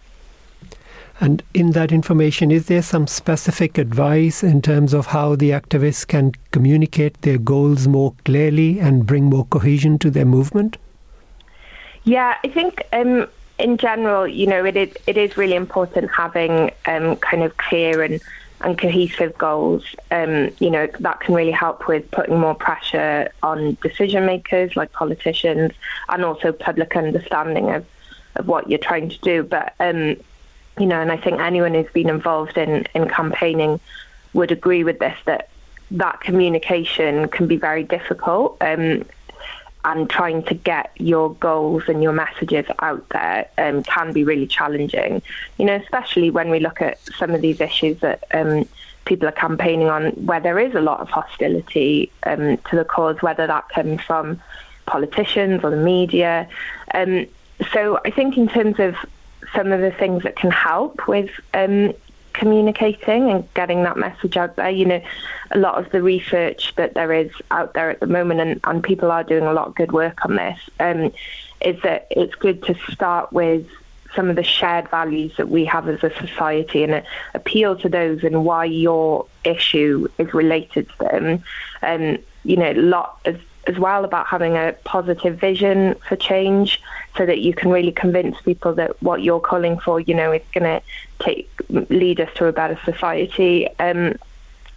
And in that information, is there some specific advice in terms of how the activists can communicate their goals more clearly and bring more cohesion to their movement? Yeah, I think um, in general, you know, it is it is really important having um, kind of clear and and cohesive goals. Um, you know, that can really help with putting more pressure on decision makers like politicians and also public understanding of, of what you're trying to do. But, um, you know, and I think anyone who's been involved in, in campaigning would agree with this that that communication can be very difficult. Um, and trying to get your goals and your messages out there um, can be really challenging. You know, especially when we look at some of these issues that um, people are campaigning on, where there is a lot of hostility um, to the cause, whether that comes from politicians or the media. Um, so I think in terms of some of the things that can help with um, communicating and getting that message out there. You know, a lot of the research that there is out there at the moment, and, and people are doing a lot of good work on this, um, is that it's good to start with some of the shared values that we have as a society and appeal to those and why your issue is related to them. Um, you know, a lot as, as well about having a positive vision for change so that you can really convince people that what you're calling for, you know, is going to take lead us to a better society. Um,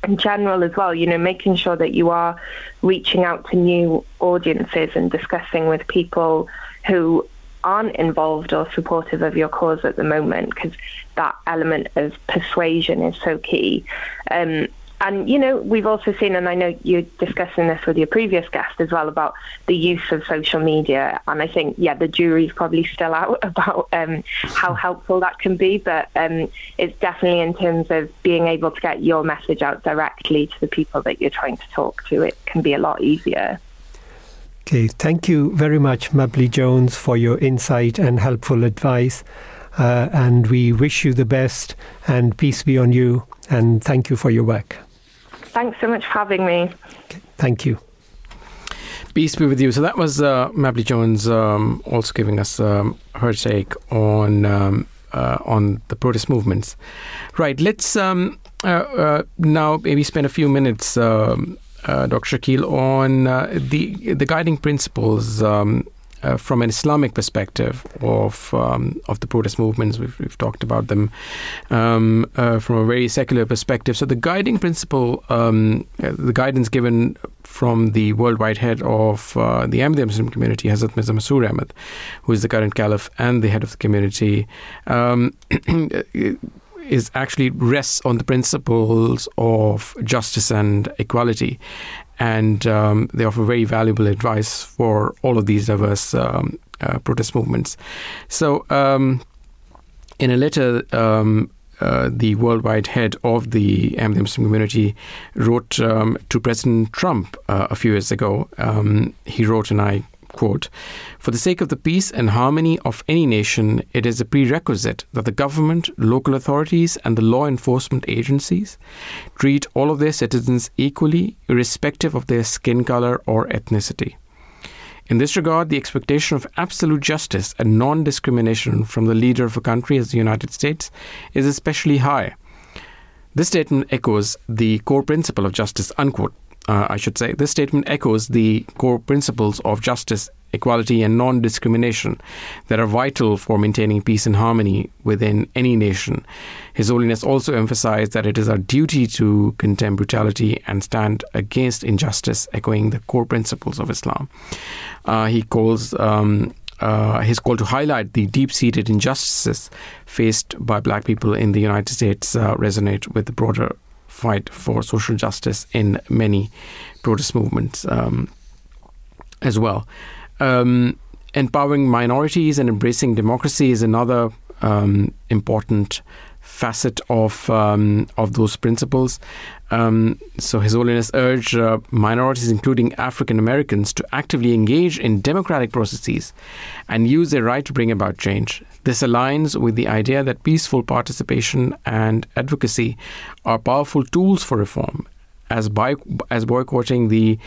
in general as well, you know, making sure that you are reaching out to new audiences and discussing with people who aren't involved or supportive of your cause at the moment, because that element of persuasion is so key. Um, and, you know, we've also seen, and I know you're discussing this with your previous guest as well, about the use of social media. And I think, yeah, the jury's probably still out about um, how helpful that can be. But um, it's definitely in terms of being able to get your message out directly to the people that you're trying to talk to, it can be a lot easier. Okay, thank you very much, Mabli Jones, for your insight and helpful advice. Uh, and we wish you the best and peace be on you. And thank you for your work. Thanks so much for having me. Okay, thank you. Peace be with you. So that was uh, Mabli Jones um, also giving us um, her take on um, uh, on the protest movements. Right. Let's um, uh, uh now maybe spend a few minutes, um, uh, Dr. Shakil, on uh, the the guiding principles um, uh, from an Islamic perspective of um, of the protest movements. We've, we've talked about them um, uh, from a very secular perspective. So the guiding principle, um, uh, the guidance given from the worldwide head of uh, the Ahmadiyya Muslim community, Hazrat Mirza Masroor Ahmad, who is the current caliph and the head of the community. Um, is actually rests on the principles of justice and equality and um, they offer very valuable advice for all of these diverse um, uh, protest movements. So, um, in a letter, um, uh, the worldwide head of the Muslim community wrote um, to President Trump uh, a few years ago. Um, he wrote, and I quote, For the sake of the peace and harmony of any nation, it is a prerequisite that the government, local authorities, and the law enforcement agencies treat all of their citizens equally, irrespective of their skin color or ethnicity. In this regard, the expectation of absolute justice and non discrimination from the leader of a country as the United States is especially high. This statement echoes the core principle of justice, unquote, uh, I should say, this statement echoes the core principles of justice, equality, and non discrimination that are vital for maintaining peace and harmony within any nation. His Holiness also emphasized that it is our duty to condemn brutality and stand against injustice, echoing the core principles of Islam. Uh, he calls. Um, uh, his call to highlight the deep-seated injustices faced by black people in the United States uh, resonate with the broader fight for social justice in many protest movements um, as well. Um, empowering minorities and embracing democracy is another um, important facet of um, of those principles. Um, so His Holiness urged uh, minorities, including African Americans, to actively engage in democratic processes and use their right to bring about change. This aligns with the idea that peaceful participation and advocacy are powerful tools for reform, as, by, as boycotting the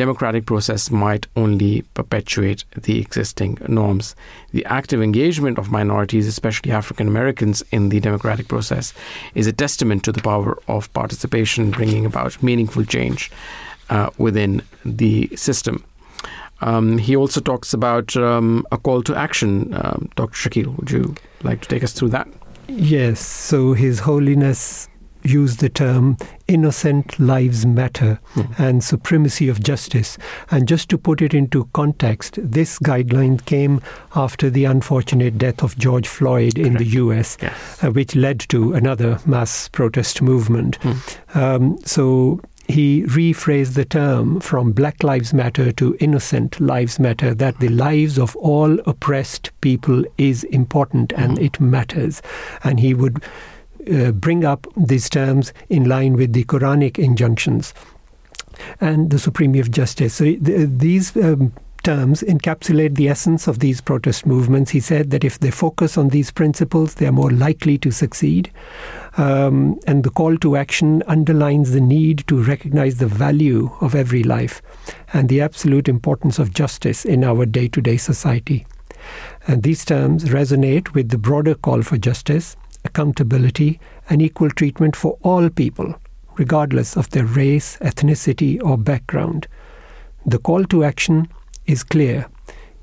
democratic process might only perpetuate the existing norms. The active engagement of minorities, especially African Americans, in the democratic process is a testament to the power of participation, bringing about meaningful change uh, within the system. Um, he also talks about um, a call to action. Um, Dr. Shakil, would you like to take us through that? Yes. So His Holiness use the term innocent lives matter mm-hmm. and supremacy of justice. And just to put it into context, this guideline came after the unfortunate death of George Floyd in the US, yes. uh, which led to another mass protest movement. Mm. Um, so he rephrased the term from Black Lives Matter to Innocent Lives Matter, that the lives of all oppressed people is important and mm. it matters. And he would uh, bring up these terms in line with the Quranic injunctions and the supremacy of justice. So th- these um, terms encapsulate the essence of these protest movements. He said that if they focus on these principles, they are more likely to succeed. Um, and the call to action underlines the need to recognize the value of every life and the absolute importance of justice in our day to day society. And these terms resonate with the broader call for justice accountability, and equal treatment for all people, regardless of their race, ethnicity, or background. The call to action is clear.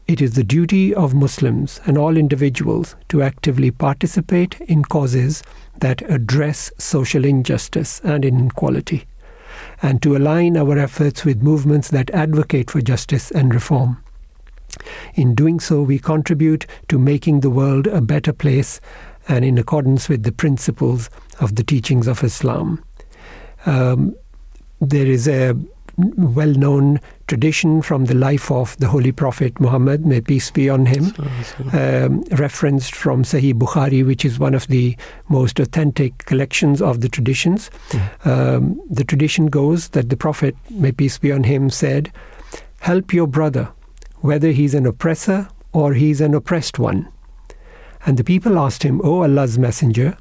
It is the duty of Muslims and all individuals to actively participate in causes that address social injustice and inequality, and to align our efforts with movements that advocate for justice and reform. In doing so, we contribute to making the world a better place and in accordance with the principles of the teachings of Islam. Um, there is a well known tradition from the life of the Holy Prophet Muhammad, may peace be on him, um, referenced from Sahih Bukhari, which is one of the most authentic collections of the traditions. Mm. Um, the tradition goes that the Prophet, may peace be on him, said, Help your brother, whether he's an oppressor or he's an oppressed one. And the people asked him, O Allah's Messenger,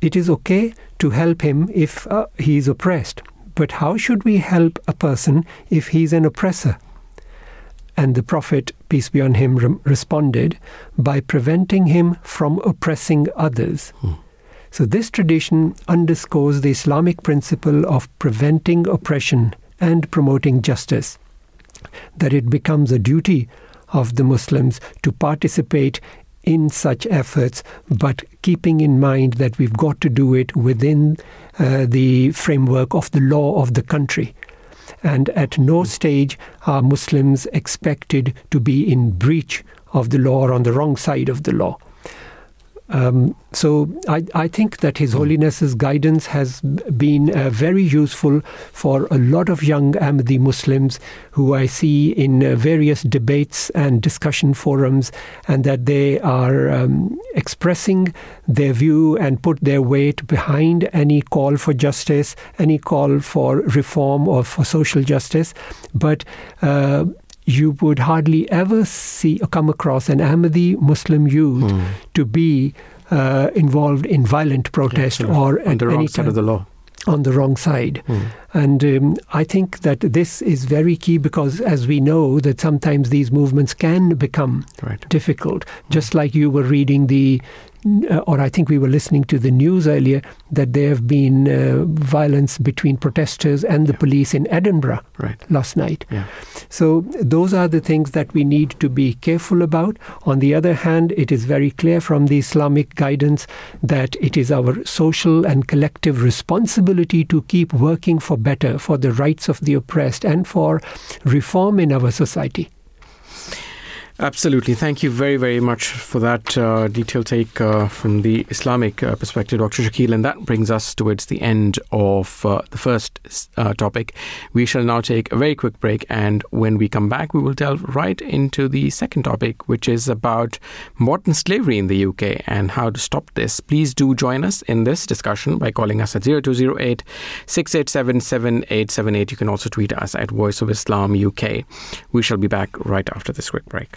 it is okay to help him if uh, he is oppressed, but how should we help a person if he is an oppressor? And the Prophet, peace be on him, re- responded by preventing him from oppressing others. Hmm. So, this tradition underscores the Islamic principle of preventing oppression and promoting justice, that it becomes a duty of the Muslims to participate in such efforts, but keeping in mind that we've got to do it within uh, the framework of the law of the country. And at no stage are Muslims expected to be in breach of the law or on the wrong side of the law. Um, so I, I, think that His Holiness's guidance has been uh, very useful for a lot of young Ahmadi Muslims who I see in uh, various debates and discussion forums, and that they are um, expressing their view and put their weight behind any call for justice, any call for reform or for social justice, but. Uh, you would hardly ever see or come across an Ahmadi Muslim youth mm. to be uh, involved in violent protest yeah, or on the wrong side of the law on the wrong side. Mm. And um, I think that this is very key because, as we know, that sometimes these movements can become right. difficult. Mm. Just like you were reading the uh, or I think we were listening to the news earlier that there have been uh, violence between protesters and the yeah. police in Edinburgh right. last night. Yeah. So those are the things that we need to be careful about. On the other hand, it is very clear from the Islamic guidance that it is our social and collective responsibility to keep working for better, for the rights of the oppressed, and for reform in our society. Absolutely. Thank you very, very much for that uh, detailed take uh, from the Islamic uh, perspective, Dr. Shakil. And that brings us towards the end of uh, the first uh, topic. We shall now take a very quick break. And when we come back, we will delve right into the second topic, which is about modern slavery in the UK and how to stop this. Please do join us in this discussion by calling us at 0208 687 7878. You can also tweet us at Voice of Islam UK. We shall be back right after this quick break.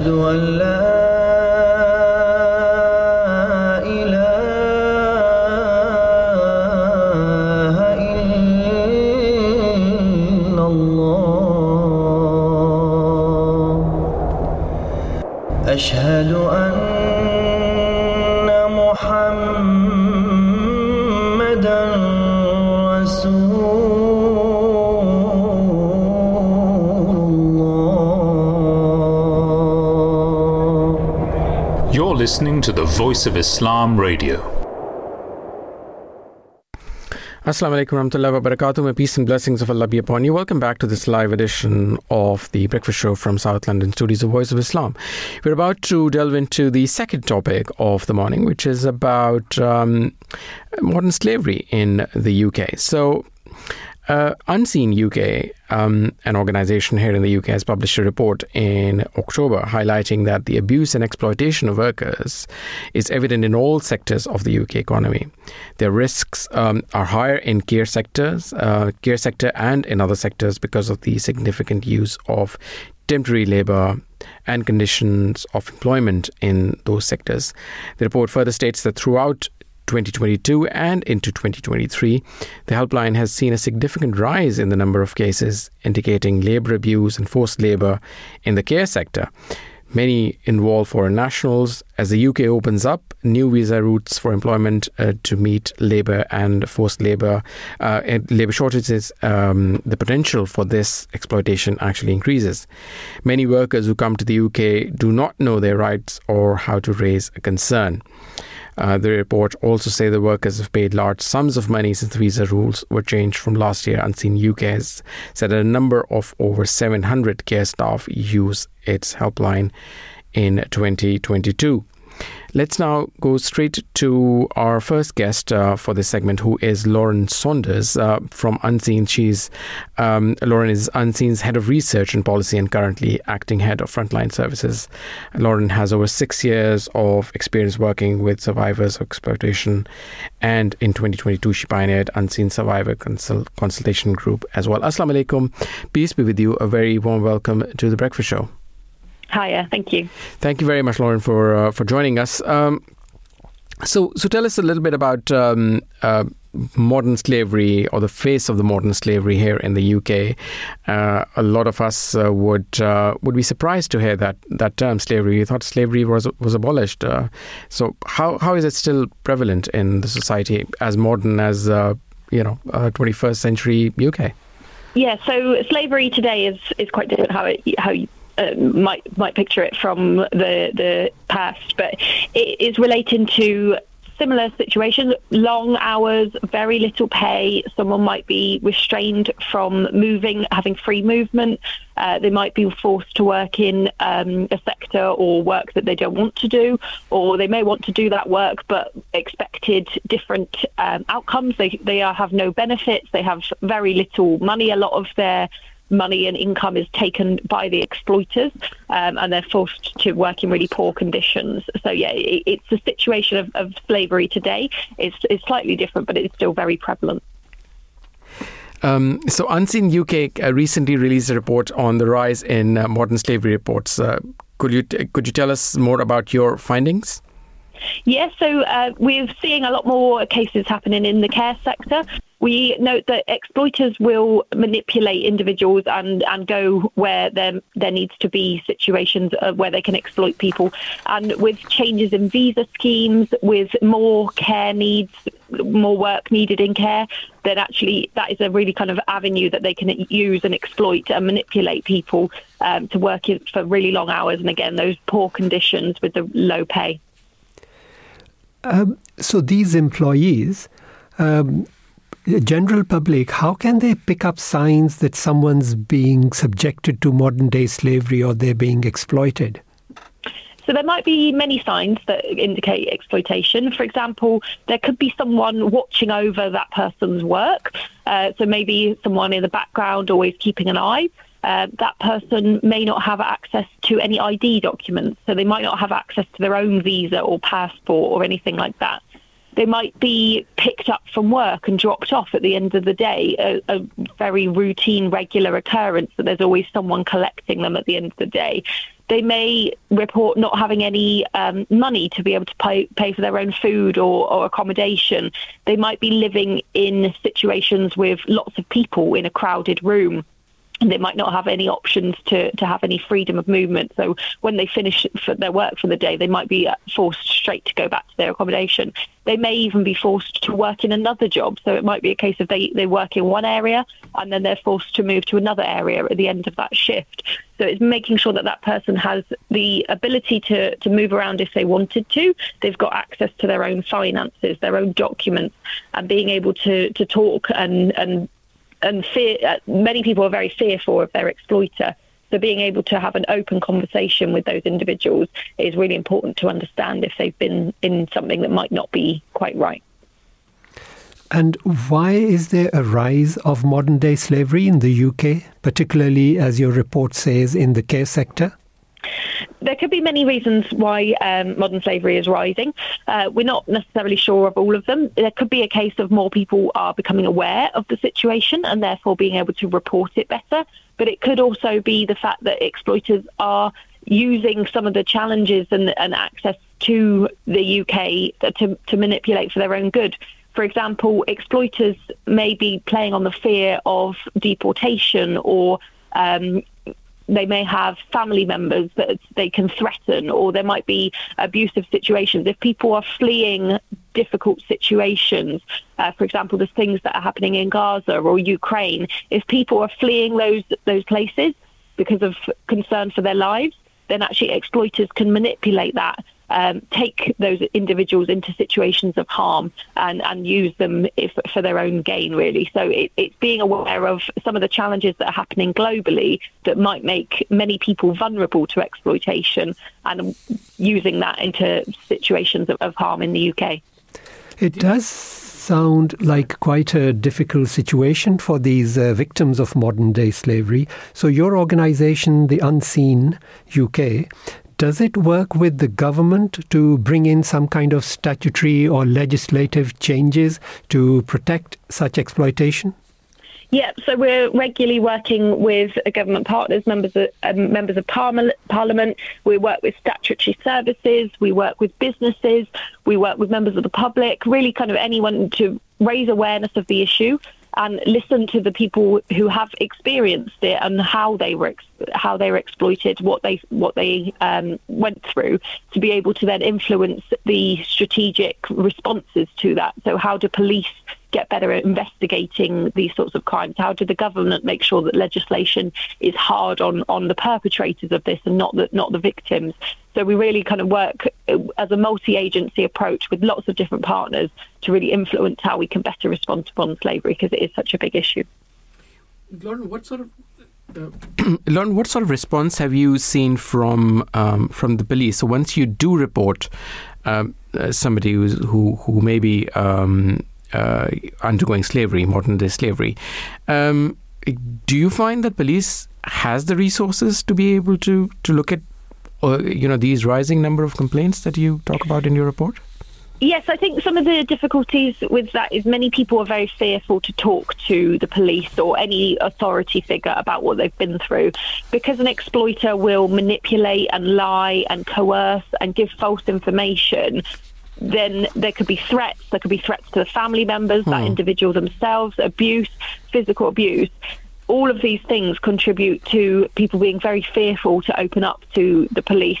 أشهد أن To the Voice of Islam Radio. Assalamu alaikum warahmatullahi wabarakatuh. May peace and blessings of Allah be upon you. Welcome back to this live edition of the Breakfast Show from South London Studios of Voice of Islam. We're about to delve into the second topic of the morning, which is about um, modern slavery in the UK. So, uh, Unseen UK, um, an organization here in the UK, has published a report in October highlighting that the abuse and exploitation of workers is evident in all sectors of the UK economy. Their risks um, are higher in care sectors, uh, care sector, and in other sectors because of the significant use of temporary labor and conditions of employment in those sectors. The report further states that throughout 2022 and into 2023, the helpline has seen a significant rise in the number of cases indicating labor abuse and forced labor in the care sector. Many involve foreign nationals as the UK opens up new visa routes for employment uh, to meet labor and forced labor uh, and labor shortages. Um, the potential for this exploitation actually increases. Many workers who come to the UK do not know their rights or how to raise a concern. Uh, the report also say the workers have paid large sums of money since visa rules were changed from last year. Unseen UK has said a number of over 700 care staff use its helpline in 2022. Let's now go straight to our first guest uh, for this segment, who is Lauren Saunders uh, from Unseen. She's um, Lauren is Unseen's head of research and policy and currently acting head of frontline services. Lauren has over six years of experience working with survivors of exploitation, and in 2022 she pioneered Unseen Survivor Consul- Consultation Group as well. Assalamu alaikum, peace be with you. A very warm welcome to the Breakfast Show. Hiya, thank you. Thank you very much, Lauren, for uh, for joining us. Um, so, so tell us a little bit about um, uh, modern slavery or the face of the modern slavery here in the UK. Uh, a lot of us uh, would uh, would be surprised to hear that that term slavery. We thought slavery was was abolished. Uh, so, how how is it still prevalent in the society as modern as uh, you know 21st century UK? Yeah, so slavery today is is quite different how it how you uh, might might picture it from the the past, but it is relating to similar situations: long hours, very little pay. Someone might be restrained from moving, having free movement. Uh, they might be forced to work in um, a sector or work that they don't want to do, or they may want to do that work but expected different um, outcomes. They they are, have no benefits. They have very little money. A lot of their money and income is taken by the exploiters um, and they're forced to work in really poor conditions. So, yeah, it, it's the situation of, of slavery today. It's, it's slightly different, but it's still very prevalent. Um, so, Unseen UK uh, recently released a report on the rise in uh, modern slavery reports. Uh, could you t- could you tell us more about your findings? Yes, yeah, so uh, we're seeing a lot more cases happening in the care sector. We note that exploiters will manipulate individuals and, and go where there, there needs to be situations where they can exploit people. And with changes in visa schemes, with more care needs, more work needed in care, then actually that is a really kind of avenue that they can use and exploit and manipulate people um, to work for really long hours. And again, those poor conditions with the low pay. Um, so these employees, um, general public, how can they pick up signs that someone's being subjected to modern day slavery or they're being exploited? So there might be many signs that indicate exploitation. For example, there could be someone watching over that person's work. Uh, so maybe someone in the background always keeping an eye. Uh, that person may not have access to any ID documents, so they might not have access to their own visa or passport or anything like that. They might be picked up from work and dropped off at the end of the day, a, a very routine, regular occurrence that there's always someone collecting them at the end of the day. They may report not having any um, money to be able to pay, pay for their own food or, or accommodation. They might be living in situations with lots of people in a crowded room and they might not have any options to, to have any freedom of movement. So when they finish their work for the day, they might be uh, forced straight to go back to their accommodation. They may even be forced to work in another job. So it might be a case of they, they work in one area and then they're forced to move to another area at the end of that shift. So it's making sure that that person has the ability to, to move around if they wanted to. They've got access to their own finances, their own documents, and being able to, to talk and, and and fear. Uh, many people are very fearful of their exploiter. So being able to have an open conversation with those individuals is really important to understand if they've been in something that might not be quite right. And why is there a rise of modern day slavery in the UK, particularly as your report says in the care sector? There could be many reasons why um, modern slavery is rising. Uh, we're not necessarily sure of all of them. There could be a case of more people are becoming aware of the situation and therefore being able to report it better. But it could also be the fact that exploiters are using some of the challenges and, and access to the UK to, to manipulate for their own good. For example, exploiters may be playing on the fear of deportation or um, they may have family members that they can threaten, or there might be abusive situations. If people are fleeing difficult situations, uh, for example, the things that are happening in Gaza or Ukraine, if people are fleeing those those places because of concern for their lives, then actually exploiters can manipulate that um, take those individuals into situations of harm and, and use them if, for their own gain, really. So it, it's being aware of some of the challenges that are happening globally that might make many people vulnerable to exploitation and using that into situations of, of harm in the UK. It does sound like quite a difficult situation for these uh, victims of modern day slavery. So, your organization, the Unseen UK, does it work with the government to bring in some kind of statutory or legislative changes to protect such exploitation? Yeah, so we're regularly working with government partners, members of, um, members of parliament. We work with statutory services. We work with businesses. We work with members of the public. Really, kind of anyone to raise awareness of the issue and listen to the people who have experienced it and how they were how they were exploited, what they what they um, went through, to be able to then influence the strategic responses to that. So, how do police get better at investigating these sorts of crimes? How do the government make sure that legislation is hard on, on the perpetrators of this and not the not the victims? So we really kind of work uh, as a multi-agency approach with lots of different partners to really influence how we can better respond to modern slavery because it is such a big issue. Lauren, what sort of uh, Lauren, what sort of response have you seen from um, from the police? So once you do report um, uh, somebody who who may be um, uh, undergoing slavery, modern day slavery, um, do you find that police has the resources to be able to to look at uh, you know these rising number of complaints that you talk about in your report? Yes, I think some of the difficulties with that is many people are very fearful to talk to the police or any authority figure about what they've been through because an exploiter will manipulate and lie and coerce and give false information. Then there could be threats. There could be threats to the family members, hmm. that individual themselves, abuse, physical abuse all of these things contribute to people being very fearful to open up to the police.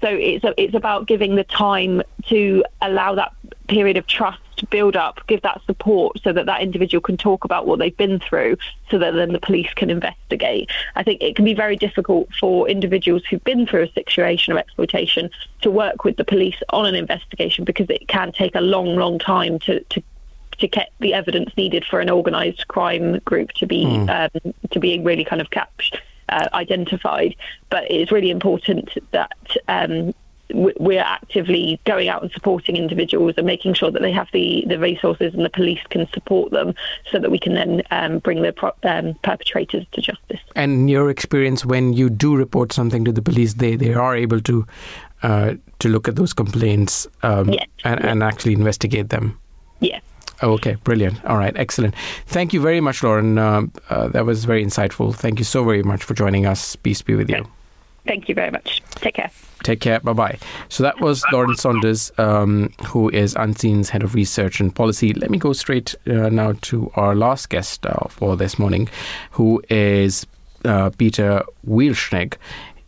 So it's a, it's about giving the time to allow that period of trust to build up, give that support so that that individual can talk about what they've been through so that then the police can investigate. I think it can be very difficult for individuals who've been through a situation of exploitation to work with the police on an investigation because it can take a long, long time to, to to get the evidence needed for an organised crime group to be mm. um, to be really kind of captured. Uh, identified, but it's really important that um, we're actively going out and supporting individuals and making sure that they have the, the resources and the police can support them so that we can then um, bring the pro- um, perpetrators to justice. And in your experience, when you do report something to the police, they, they are able to uh, to look at those complaints um, yes. and, and actually investigate them. Yes. Okay, brilliant. All right, excellent. Thank you very much, Lauren. Uh, uh, that was very insightful. Thank you so very much for joining us. Peace be with you. Thank you very much. Take care. Take care. Bye bye. So that was Lauren Saunders, um, who is Unseen's head of research and policy. Let me go straight uh, now to our last guest uh, for this morning, who is uh, Peter Wieltschnig.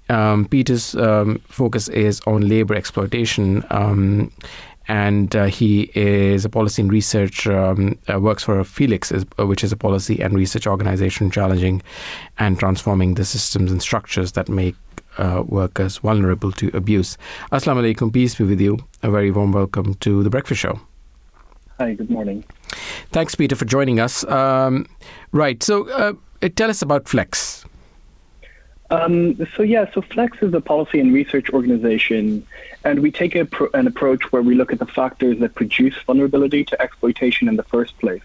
Um, Peter's um, focus is on labor exploitation. And uh, he is a policy and research um, uh, works for Flex, is, uh, which is a policy and research organization challenging and transforming the systems and structures that make uh, workers vulnerable to abuse. Assalamu alaikum, peace be with you. A very warm welcome to the Breakfast Show. Hi, good morning. Thanks, Peter, for joining us. Um, right, so uh, tell us about Flex. Um, so yeah, so Flex is a policy and research organization, and we take pro- an approach where we look at the factors that produce vulnerability to exploitation in the first place.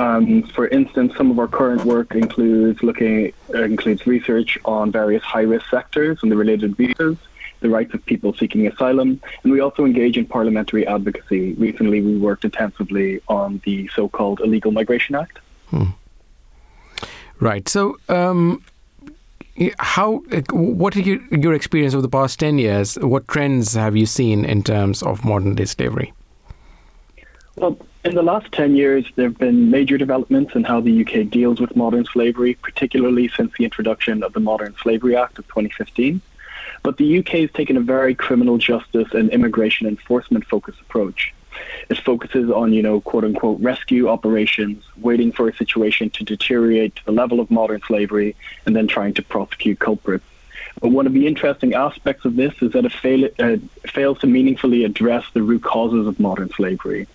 Um, for instance, some of our current work includes looking uh, includes research on various high-risk sectors and the related visas, the rights of people seeking asylum, and we also engage in parliamentary advocacy. Recently, we worked intensively on the so-called Illegal Migration Act. Hmm. Right. So. Um how what is your, your experience of the past 10 years? What trends have you seen in terms of modern day slavery? Well in the last 10 years there have been major developments in how the UK deals with modern slavery particularly since the introduction of the Modern Slavery Act of 2015 but the UK has taken a very criminal justice and immigration enforcement focused approach it focuses on, you know, quote unquote rescue operations, waiting for a situation to deteriorate to the level of modern slavery, and then trying to prosecute culprits. But one of the interesting aspects of this is that it fail, uh, fails to meaningfully address the root causes of modern slavery.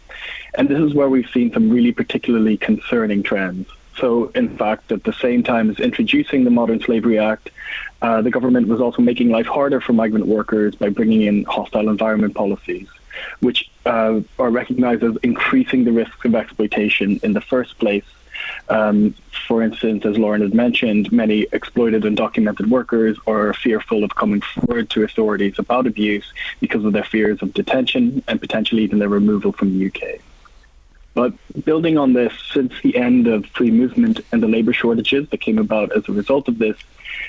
And this is where we've seen some really particularly concerning trends. So, in fact, at the same time as introducing the Modern Slavery Act, uh, the government was also making life harder for migrant workers by bringing in hostile environment policies which uh, are recognized as increasing the risks of exploitation in the first place. Um, for instance, as Lauren had mentioned, many exploited undocumented workers are fearful of coming forward to authorities about abuse because of their fears of detention and potentially even their removal from the UK. But building on this, since the end of free movement and the labour shortages that came about as a result of this,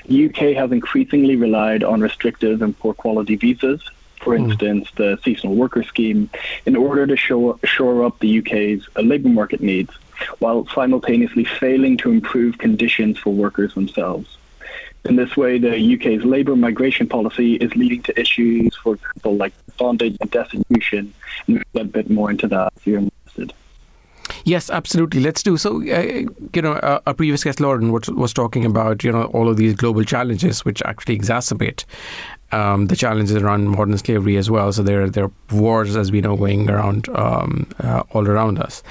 the UK has increasingly relied on restrictive and poor quality visas for hmm. instance, the seasonal worker scheme, in order to show, shore up the UK's uh, labour market needs, while simultaneously failing to improve conditions for workers themselves. In this way, the UK's labour migration policy is leading to issues, for example, like bondage and destitution, and we'll get a bit more into that if you're interested. Yes, absolutely. Let's do so. Uh, you know, uh, our previous guest Lauren was, was talking about you know all of these global challenges which actually exacerbate um, the challenges around modern slavery as well. So there, there are wars, as we know, going around um, uh, all around us,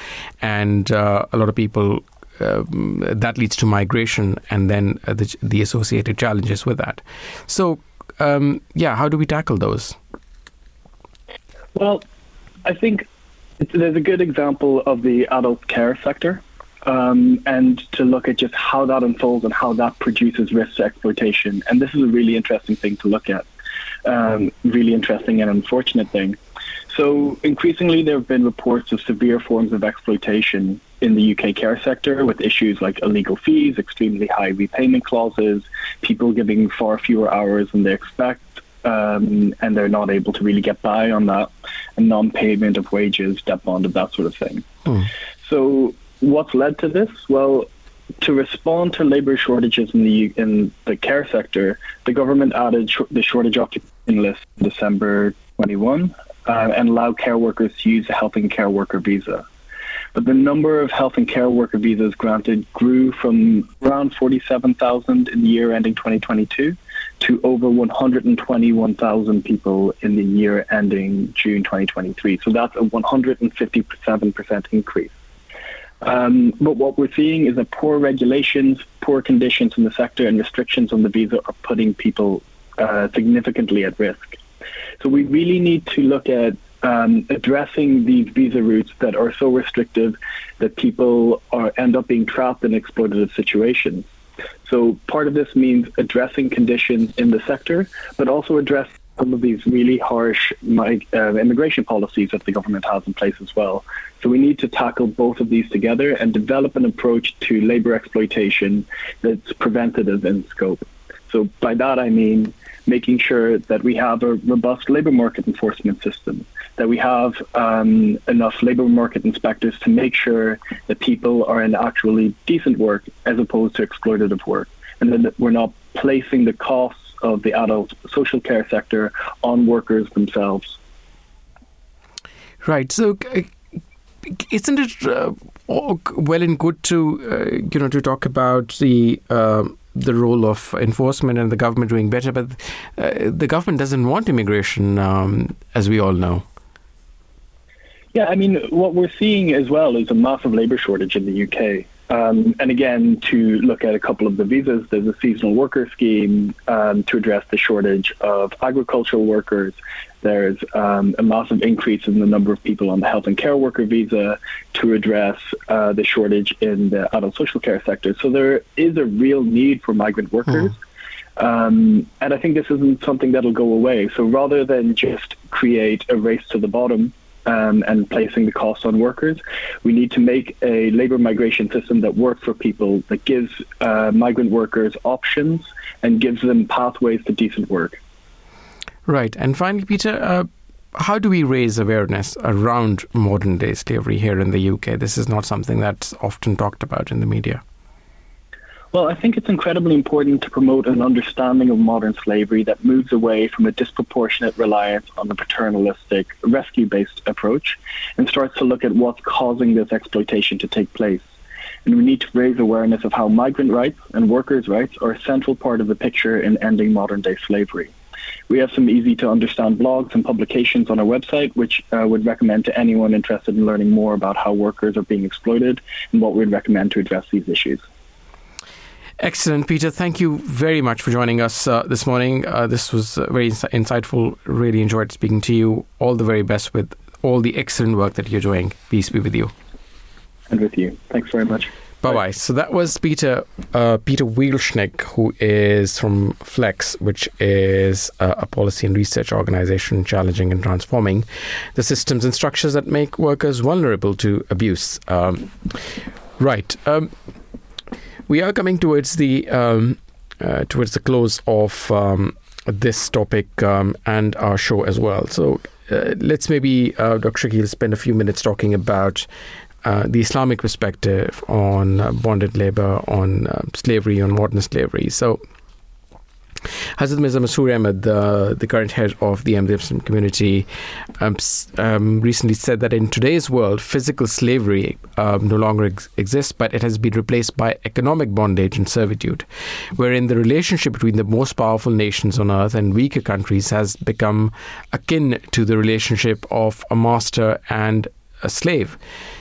and uh, a lot of people. Uh, that leads to migration and then the, the, associated challenges with that. So, um, yeah, how do we tackle those? Well, I think there's a good example of the adult care sector. Um, and to look at just how that unfolds and how that produces risk to exploitation. And this is a really interesting thing to look at um, really interesting and unfortunate thing. So increasingly, there have been reports of severe forms of exploitation in the UK care sector with issues like illegal fees, extremely high repayment clauses, people giving far fewer hours than they expect, um, and they're not able to really get by on that, and non-payment of wages, debt bonded, that sort of thing. Mm. So what's led to this? Well, to respond to labour shortages in the in the care sector, the government added sh- the shortage occupation list in December 21 uh, and allow care workers to use a health and care worker visa. But the number of health and care worker visas granted grew from around 47,000 in the year ending 2022 to over 121,000 people in the year ending June 2023. So that's a 157% increase. Um, but what we're seeing is that poor regulations, poor conditions in the sector, and restrictions on the visa are putting people uh, significantly at risk. So we really need to look at um, addressing these visa routes that are so restrictive that people are end up being trapped in exploitative situations. So part of this means addressing conditions in the sector, but also address some of these really harsh uh, immigration policies that the government has in place as well. So we need to tackle both of these together and develop an approach to labour exploitation that's preventative in scope. So by that I mean making sure that we have a robust labour market enforcement system, that we have um, enough labour market inspectors to make sure that people are in actually decent work as opposed to exploitative work, and that we're not placing the costs of the adult social care sector on workers themselves. Right. So, uh, isn't it uh, well and good to uh, you know to talk about the um, the role of enforcement and the government doing better, but uh, the government doesn't want immigration, um, as we all know. Yeah, I mean, what we're seeing as well is a massive labour shortage in the UK. Um, and again, to look at a couple of the visas, there's a seasonal worker scheme um, to address the shortage of agricultural workers. There's um, a massive increase in the number of people on the health and care worker visa to address uh, the shortage in the adult social care sector. So there is a real need for migrant workers. Um, and I think this isn't something that'll go away. So rather than just create a race to the bottom um, and placing the cost on workers. We need to make a labour migration system that works for people, that gives uh, migrant workers options and gives them pathways to decent work. Right. And finally, Peter, uh, how do we raise awareness around modern day slavery here in the UK? This is not something that's often talked about in the media. Well, I think it's incredibly important to promote an understanding of modern slavery that moves away from a disproportionate reliance on the paternalistic, rescue based approach and starts to look at what's causing this exploitation to take place. And we need to raise awareness of how migrant rights and workers' rights are a central part of the picture in ending modern day slavery. We have some easy to understand blogs and publications on our website, which uh, would recommend to anyone interested in learning more about how workers are being exploited and what we'd recommend to address these issues. Excellent, Peter. Thank you very much for joining us uh, this morning. Uh, this was uh, very ins- insightful. Really enjoyed speaking to you. All the very best with all the excellent work that you're doing. Peace be with you. And with you. Thanks very much. Bye bye. So that was Peter uh, Peter Wieltschnig, who is from Flex, which is uh, a policy and research organization challenging and transforming the systems and structures that make workers vulnerable to abuse. Um, right. Um, we are coming towards the um, uh, towards the close of um, this topic um, and our show as well. So uh, let's maybe, uh, Dr. Shakil, spend a few minutes talking about uh, the Islamic perspective on uh, bonded labor, on uh, slavery, on modern slavery. So Hazrat Mirza Masroor Ahmad, the, the current head of the Muslim community, um, um, recently said that in today's world, physical slavery um, no longer ex- exists, but it has been replaced by economic bondage and servitude, wherein the relationship between the most powerful nations on earth and weaker countries has become akin to the relationship of a master and a slave.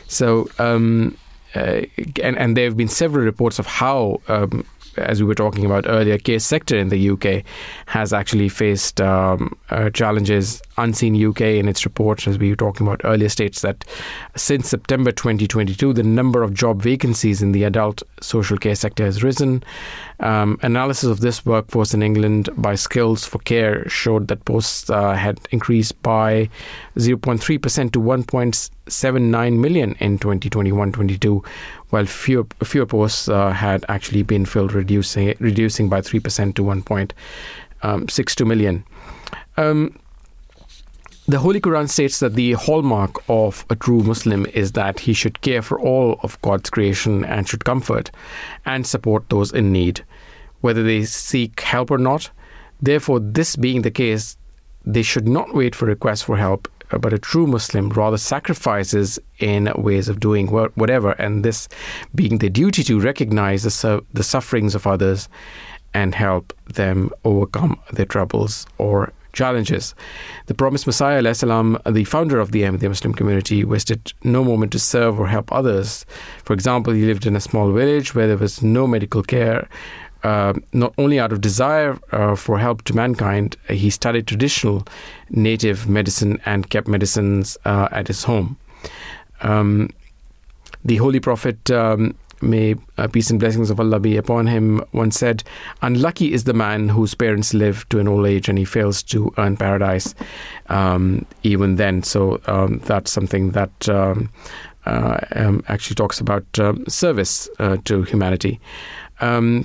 So, um, uh, and, and there have been several reports of how um, as we were talking about earlier, case sector in the UK has actually faced um, uh, challenges. Unseen UK, in its report, as we were talking about earlier, states that since September 2022, the number of job vacancies in the adult social care sector has risen. Um, analysis of this workforce in England by Skills for Care showed that posts uh, had increased by 0.3% to 1.79 million in 2021-22, while fewer, fewer posts uh, had actually been filled, reducing reducing by 3% to 1.62 million. Um, the Holy Quran states that the hallmark of a true Muslim is that he should care for all of God's creation and should comfort and support those in need, whether they seek help or not. Therefore, this being the case, they should not wait for requests for help, Uh, but a true Muslim rather sacrifices in ways of doing whatever, and this being the duty to recognize the, su- the sufferings of others and help them overcome their troubles or challenges. The promised Messiah, salam, the founder of the Ahmadiyya Muslim community, wasted no moment to serve or help others. For example, he lived in a small village where there was no medical care. Uh, not only out of desire uh, for help to mankind, he studied traditional native medicine and kept medicines uh, at his home. Um, the Holy Prophet um, may uh, peace and blessings of Allah be upon him, once said, Unlucky is the man whose parents live to an old age and he fails to earn paradise um, even then. So um, that's something that um, uh, um, actually talks about uh, service uh, to humanity. Um,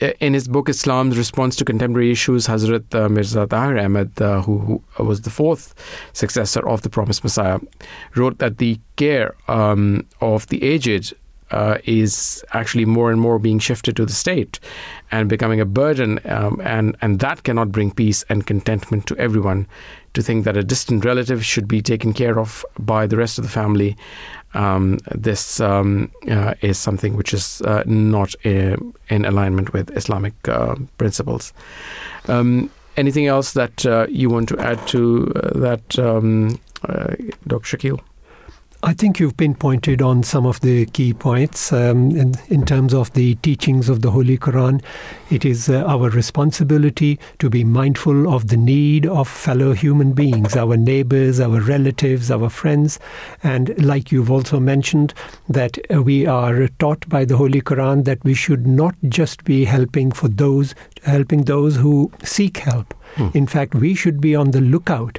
in his book Islam's Response to Contemporary Issues, Hazrat uh, Mirza Tahir Ahmad, uh, who, who, was the fourth successor of the Promised Messiah, wrote that the care um, of the aged uh, is actually more and more being shifted to the state and becoming a burden, um, and and that cannot bring peace and contentment to everyone. To think that a distant relative should be taken care of by the rest of the family, um, this um, uh, is something which is uh, not uh, in alignment with Islamic uh, principles. Um, anything else that uh, you want to add to that, um, Dr. Shakil? I think you've pinpointed on some of the key points um, in, in, terms of the teachings of the Holy Quran. It is uh, our responsibility to be mindful of the need of fellow human beings, our neighbors, our relatives, our friends. And like you've also mentioned, that uh, we are taught by the Holy Quran that we should not just be helping for those, helping those who seek help. Hmm. In fact, we should be on the lookout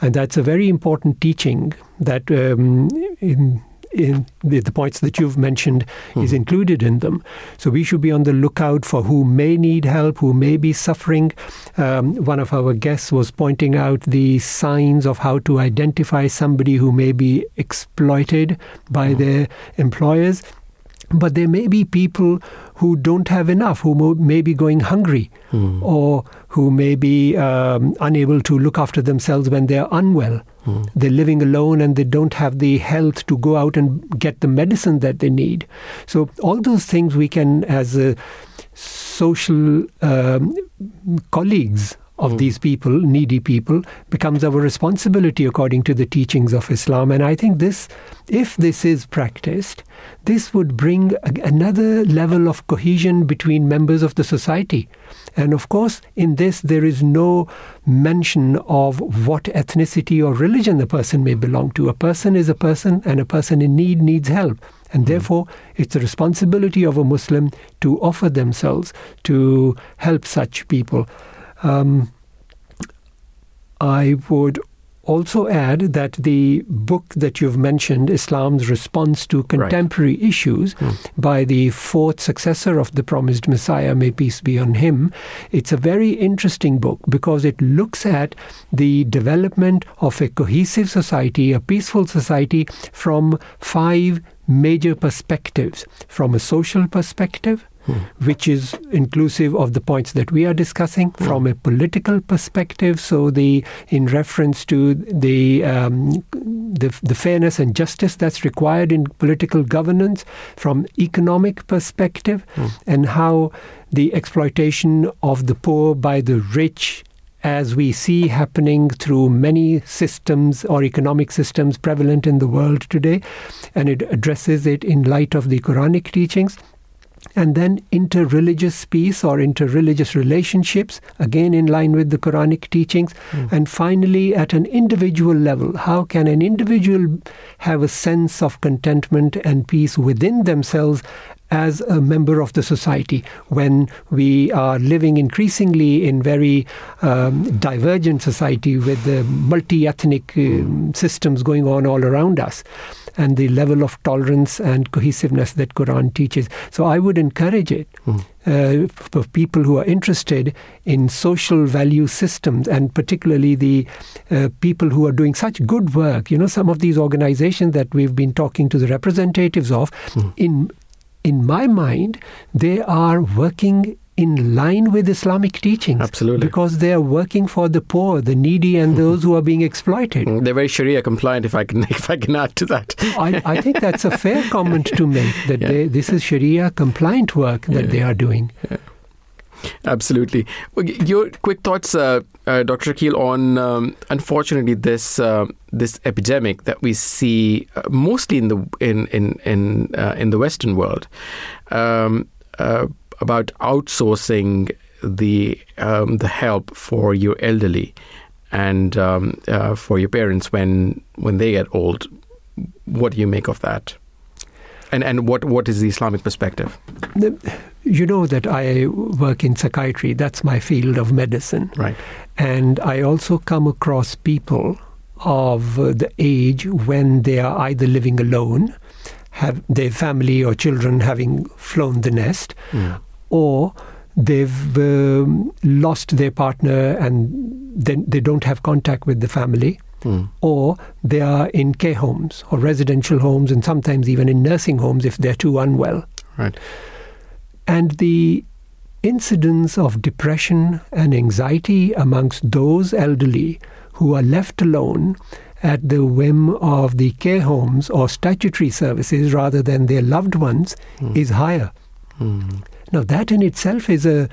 and that's a very important teaching that um, in in the, the, points that you've mentioned mm. is included in them. So we should be on the lookout for who may need help, who may be suffering. Um, one of our guests was pointing out the signs of how to identify somebody who may be exploited by mm. their employers. But there may be people who don't have enough, who may be going hungry, mm. or who may be um, unable to look after themselves when they're unwell. Mm. They're living alone and they don't have the health to go out and get the medicine that they need. So, all those things we can, as a social um, colleagues, of mm. these people, needy people, becomes our responsibility according to the teachings of Islam. And I think this, if this is practiced, this would bring a, another level of cohesion between members of the society. And of course, in this, there is no mention of what ethnicity or religion the person may belong to. A person is a person, and a person in need needs help. And mm. therefore, it's the responsibility of a Muslim to offer themselves to help such people. Um, I would also add that the book that you've mentioned, Islam's Response to Contemporary right. Issues, mm. by the fourth successor of the promised Messiah, may peace be on him, it's a very interesting book because it looks at the development of a cohesive society, a peaceful society, from five major perspectives from a social perspective, Hmm. which is inclusive of the points that we are discussing hmm. from a political perspective. So, the in reference to the, um, the the fairness and justice that's required in political governance, from economic perspective, hmm. and how the exploitation of the poor by the rich as we see happening through many systems or economic systems prevalent in the world today, and it addresses it in light of the Quranic teachings and then interreligious peace or interreligious relationships, again in line with the Quranic teachings. Mm. And finally, at an individual level, how can an individual have a sense of contentment and peace within themselves as a member of the society when we are living increasingly in very um, divergent society with the multi-ethnic um, systems going on all around us and the level of tolerance and cohesiveness that Quran teaches. So I would encourage it mm. uh, for people who are interested in social value systems and particularly the uh, people who are doing such good work. You know, some of these organizations that we've been talking to the representatives of, mm. in in my mind, they are working in line with Islamic teachings. Absolutely. Because they are working for the poor, the needy, and those who are being exploited. Mm, they're very Sharia compliant, if I can, if I can add to that. I, I think that's a fair comment to make, that yeah. they, this is Sharia compliant work that yeah. they are doing. Yeah. Absolutely. Your quick thoughts, uh, uh, Dr. Shakil, on um, unfortunately this uh, this epidemic that we see uh, mostly in the in in in uh, in the Western world. Um, uh, about outsourcing the um, the help for your elderly and um, uh, for your parents when when they get old. What do you make of that? And and what what is the Islamic perspective? You know that I work in psychiatry. That's my field of medicine. Right. And I also come across people of the age when they are either living alone have their family or children having flown the nest, mm. or they've um, lost their partner and then they don't have contact with the family. Hmm. Or they are in care homes or residential homes, and sometimes even in nursing homes if they're too unwell. Right. And the incidence of depression and anxiety amongst those elderly who are left alone at the whim of the care homes or statutory services rather than their loved ones is higher. Hmm. Now that in itself is a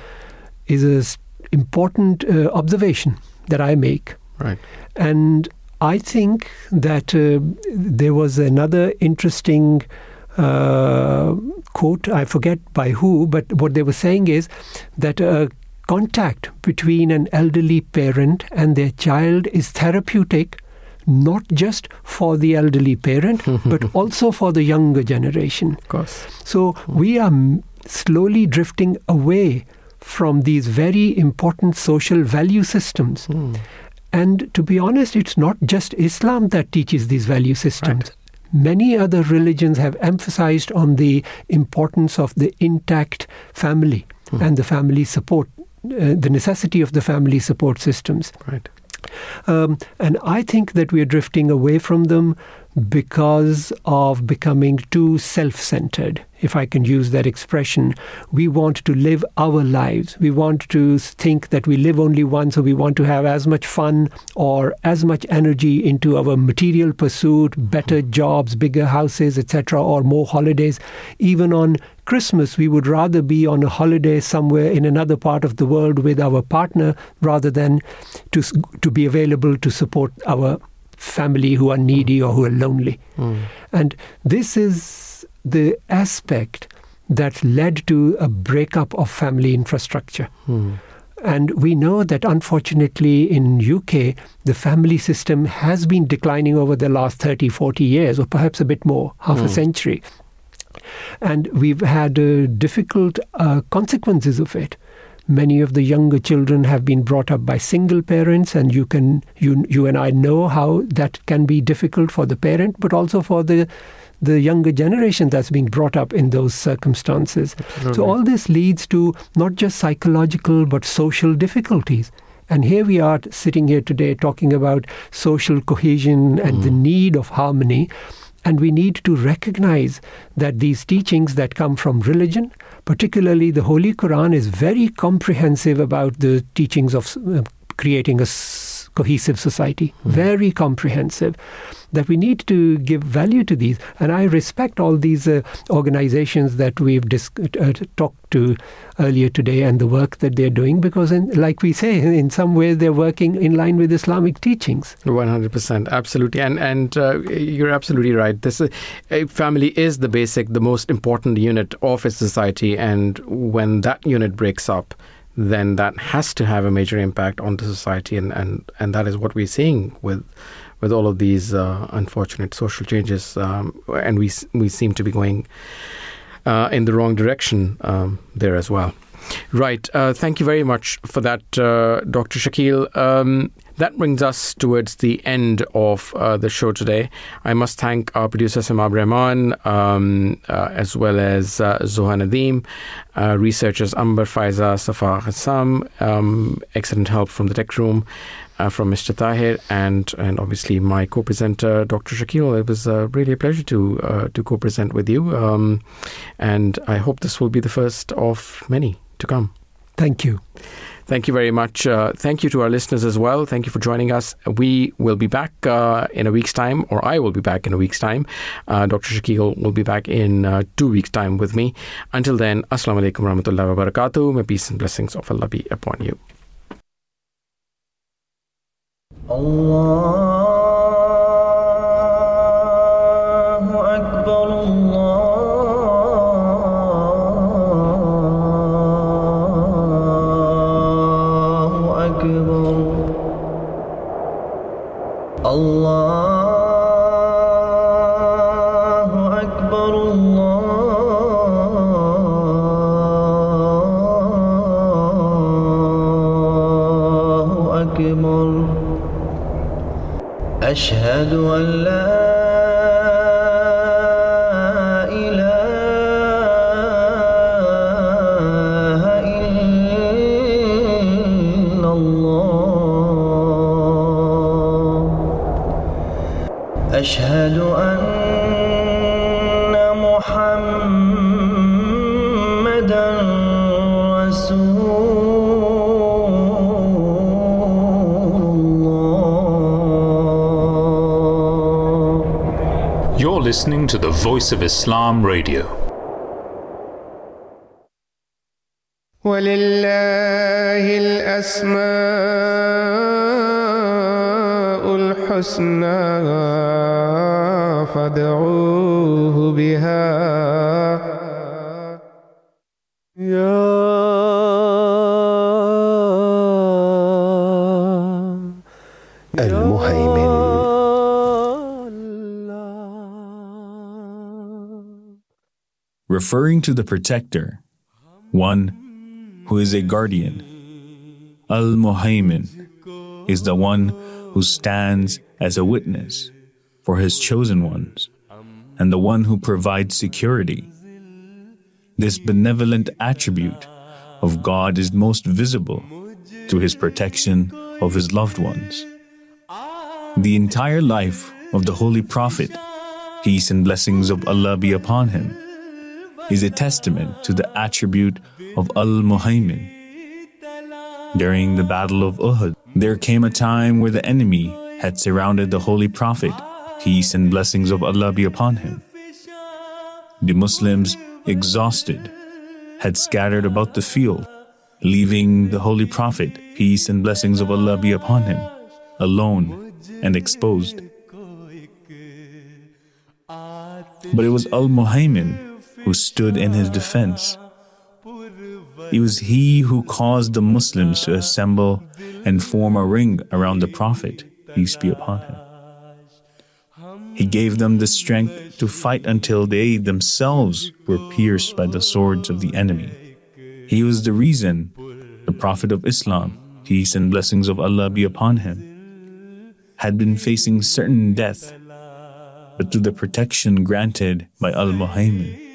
is a s- important uh, observation that I make. Right. And I think that uh, there was another interesting uh, quote, I forget by who, but what they were saying is that a contact between an elderly parent and their child is therapeutic, not just for the elderly parent, but also for the younger generation. Of course. So we are slowly drifting away from these very important social value systems. And to be honest, it's not just Islam that teaches these value systems. Many other religions have emphasized on the importance of the intact family and the family support, uh, the necessity of the family support systems. Right. Um, and I think that we are drifting away from them because of becoming too self centered, if I can use that expression. We want to live our lives. We want to think that we live only once, so we want to have as much fun or as much energy into our material pursuit, better jobs, bigger houses, etc., or more holidays. Even on Christmas, we would rather be on a holiday somewhere in another part of the world with our partner rather than to, to be available to support our family who are needy or who are lonely. And this is the aspect that led to a breakup of family infrastructure. And we know that unfortunately in UK, the family system has been declining over the last 30, 40 years, or perhaps a bit more, half a Hmm. century. And we've had uh, difficult uh, consequences of it. Many of the younger children have been brought up by single parents, and you can you you and I know how that can be difficult for the parent, but also for the the younger generation that's being brought up in those circumstances. Absolutely. So all this leads to not just psychological but social difficulties. And here we are sitting here today talking about social cohesion and the mm. need of harmony. And we need to recognize that these teachings that come from religion, particularly the Holy Quran, is very comprehensive about the teachings of uh, creating a cohesive society. Very comprehensive. That we need to give value to these. And I respect all these uh, organizations that we've dis- uh, talked to earlier today and the work that they're doing because, in, like we say, in some ways they're working in line with Islamic teachings. One hundred percent, absolutely, and and uh, you're absolutely right. This uh, family is the basic, the most important unit of a society, and when that unit breaks up, then that has to have a major impact on the society, and and and that is what we're seeing with with all of these uh, unfortunate social changes, um, and we we seem to be going uh, in the wrong direction um, there as well. Right. Uh, thank you very much for that, uh, Dr. Shakil. Um, that brings us towards the end of uh, the show today. I must thank our producer Simab Rehman, um, uh, as well as uh, Zoha Nadeem, uh, researchers Amber Faiza, Safa Hassam, um, excellent help from the tech room. Uh, from Mr. Tahir and and obviously my co-presenter Dr. Shakil. It was uh, really a pleasure to uh, to co-present with you, um, and I hope this will be the first of many to come. Thank you. Thank you very much. Uh, thank you to our listeners as well. Thank you for joining us. We will be back uh, in a week's time, or I will be back in a week's time. Uh, Dr. Shakil will be back in uh, two weeks' time with me. Until then, Assalamu alaikum warahmatullahi wabarakatuh. May peace and blessings of Allah be upon you. Allah. أشهد listening to the Voice of Islam Radio. ولله الأسماء الحسنى فادعوه بها referring to the protector, one who is a guardian. Al Muhaymin is the one who stands as a witness for his chosen ones and the one who provides security. This benevolent attribute of God is most visible through his protection of his loved ones. The entire life of the Holy Prophet, peace and blessings of Allah be upon him, is a testament to the attribute of Al Muhaymin. During the Battle of Uhud, there came a time where the enemy had surrounded the Holy Prophet, peace and blessings of Allah be upon him. The Muslims, exhausted, had scattered about the field, leaving the Holy Prophet, peace and blessings of Allah be upon him, alone and exposed. But it was Al Muhaymin who stood in his defense. It was he who caused the Muslims to assemble and form a ring around the Prophet, peace be upon him. He gave them the strength to fight until they themselves were pierced by the swords of the enemy. He was the reason the Prophet of Islam, peace and blessings of Allah be upon him, had been facing certain death, but through the protection granted by Al Muhaymin,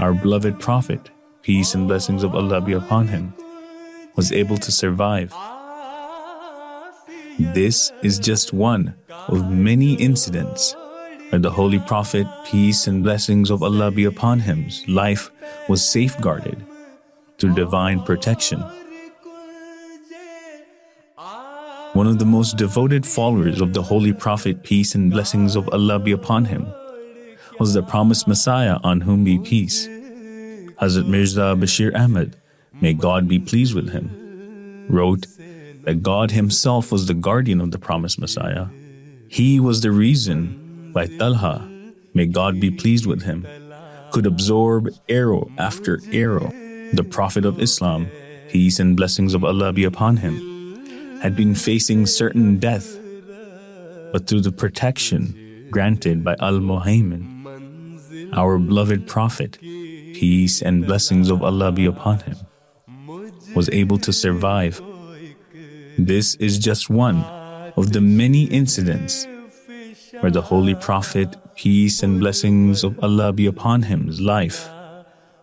our beloved Prophet, peace and blessings of Allah be upon him, was able to survive. This is just one of many incidents where the Holy Prophet, peace and blessings of Allah be upon him's life was safeguarded through divine protection. One of the most devoted followers of the Holy Prophet, peace and blessings of Allah be upon him, was the promised Messiah on whom be peace. Hazrat Mirza Bashir Ahmad, may God be pleased with him, wrote that God Himself was the guardian of the promised Messiah. He was the reason why Talha, may God be pleased with him, could absorb arrow after arrow. The Prophet of Islam, peace and blessings of Allah be upon him, had been facing certain death, but through the protection granted by Al Muhaymin, our beloved Prophet, peace and blessings of Allah be upon him, was able to survive. This is just one of the many incidents where the Holy Prophet, peace and blessings of Allah be upon him's life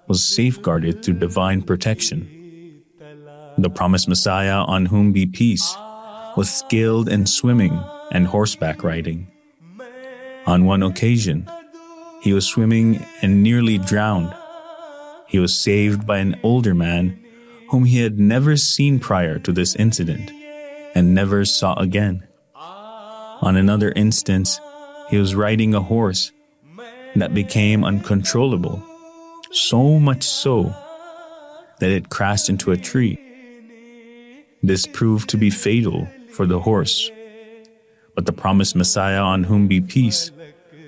was safeguarded through divine protection. The promised Messiah, on whom be peace, was skilled in swimming and horseback riding. On one occasion, he was swimming and nearly drowned. He was saved by an older man whom he had never seen prior to this incident and never saw again. On another instance, he was riding a horse that became uncontrollable, so much so that it crashed into a tree. This proved to be fatal for the horse, but the promised Messiah, on whom be peace,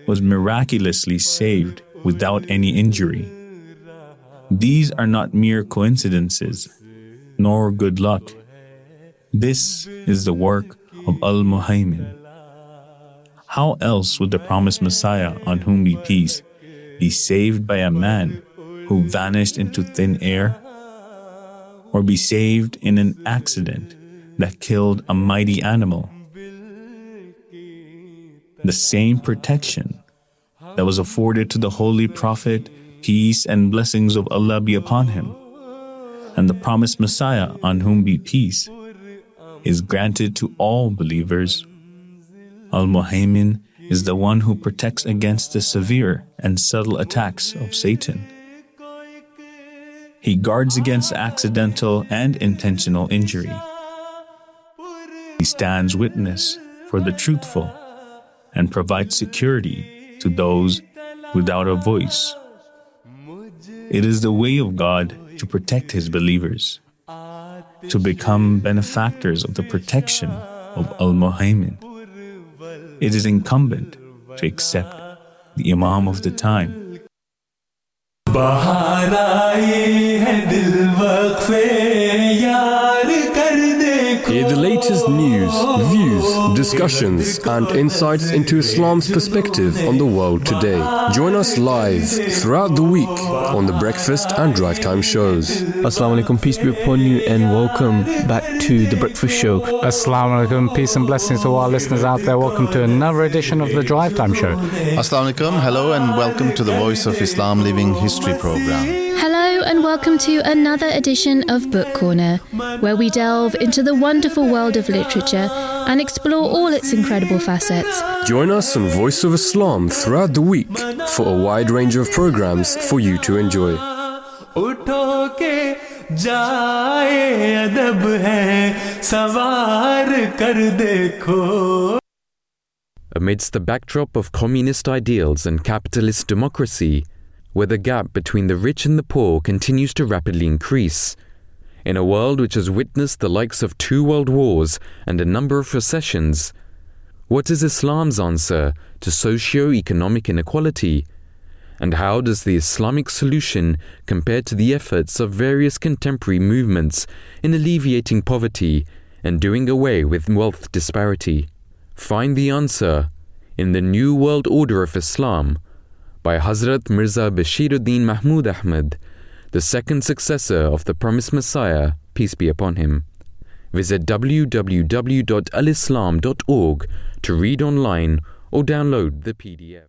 was miraculously saved without any injury. These are not mere coincidences, nor good luck. This is the work of Al Muhaymin. How else would the promised Messiah, on whom be peace, be saved by a man who vanished into thin air? Or be saved in an accident that killed a mighty animal? The same protection that was afforded to the Holy Prophet, peace and blessings of Allah be upon him, and the promised Messiah, on whom be peace, is granted to all believers. Al Muhaymin is the one who protects against the severe and subtle attacks of Satan. He guards against accidental and intentional injury. He stands witness for the truthful and provide security to those without a voice. It is the way of God to protect His believers, to become benefactors of the protection of Al Muhaymin. It is incumbent to accept the Imam of the time. Hear latest news, views, discussions, and insights into Islam's perspective on the world today. Join us live throughout the week on the breakfast and drive time shows. Assalamu alaikum, peace be upon you, and welcome back to the breakfast show. Assalamu alaikum, peace and blessings to our listeners out there. Welcome to another edition of the Drive Time Show. Assalamu alaikum, hello, and welcome to the Voice of Islam Living History program. And welcome to another edition of Book Corner, where we delve into the wonderful world of literature and explore all its incredible facets. Join us on Voice of Islam throughout the week for a wide range of programs for you to enjoy. Amidst the backdrop of communist ideals and capitalist democracy, where the gap between the rich and the poor continues to rapidly increase, in a world which has witnessed the likes of two world wars and a number of recessions, what is Islam's answer to socio economic inequality? And how does the Islamic solution compare to the efforts of various contemporary movements in alleviating poverty and doing away with wealth disparity? Find the answer in the New World Order of Islam by Hazrat Mirza Bashiruddin Mahmud Ahmad, the second successor of the promised Messiah, peace be upon him. Visit www.alislam.org to read online or download the PDF.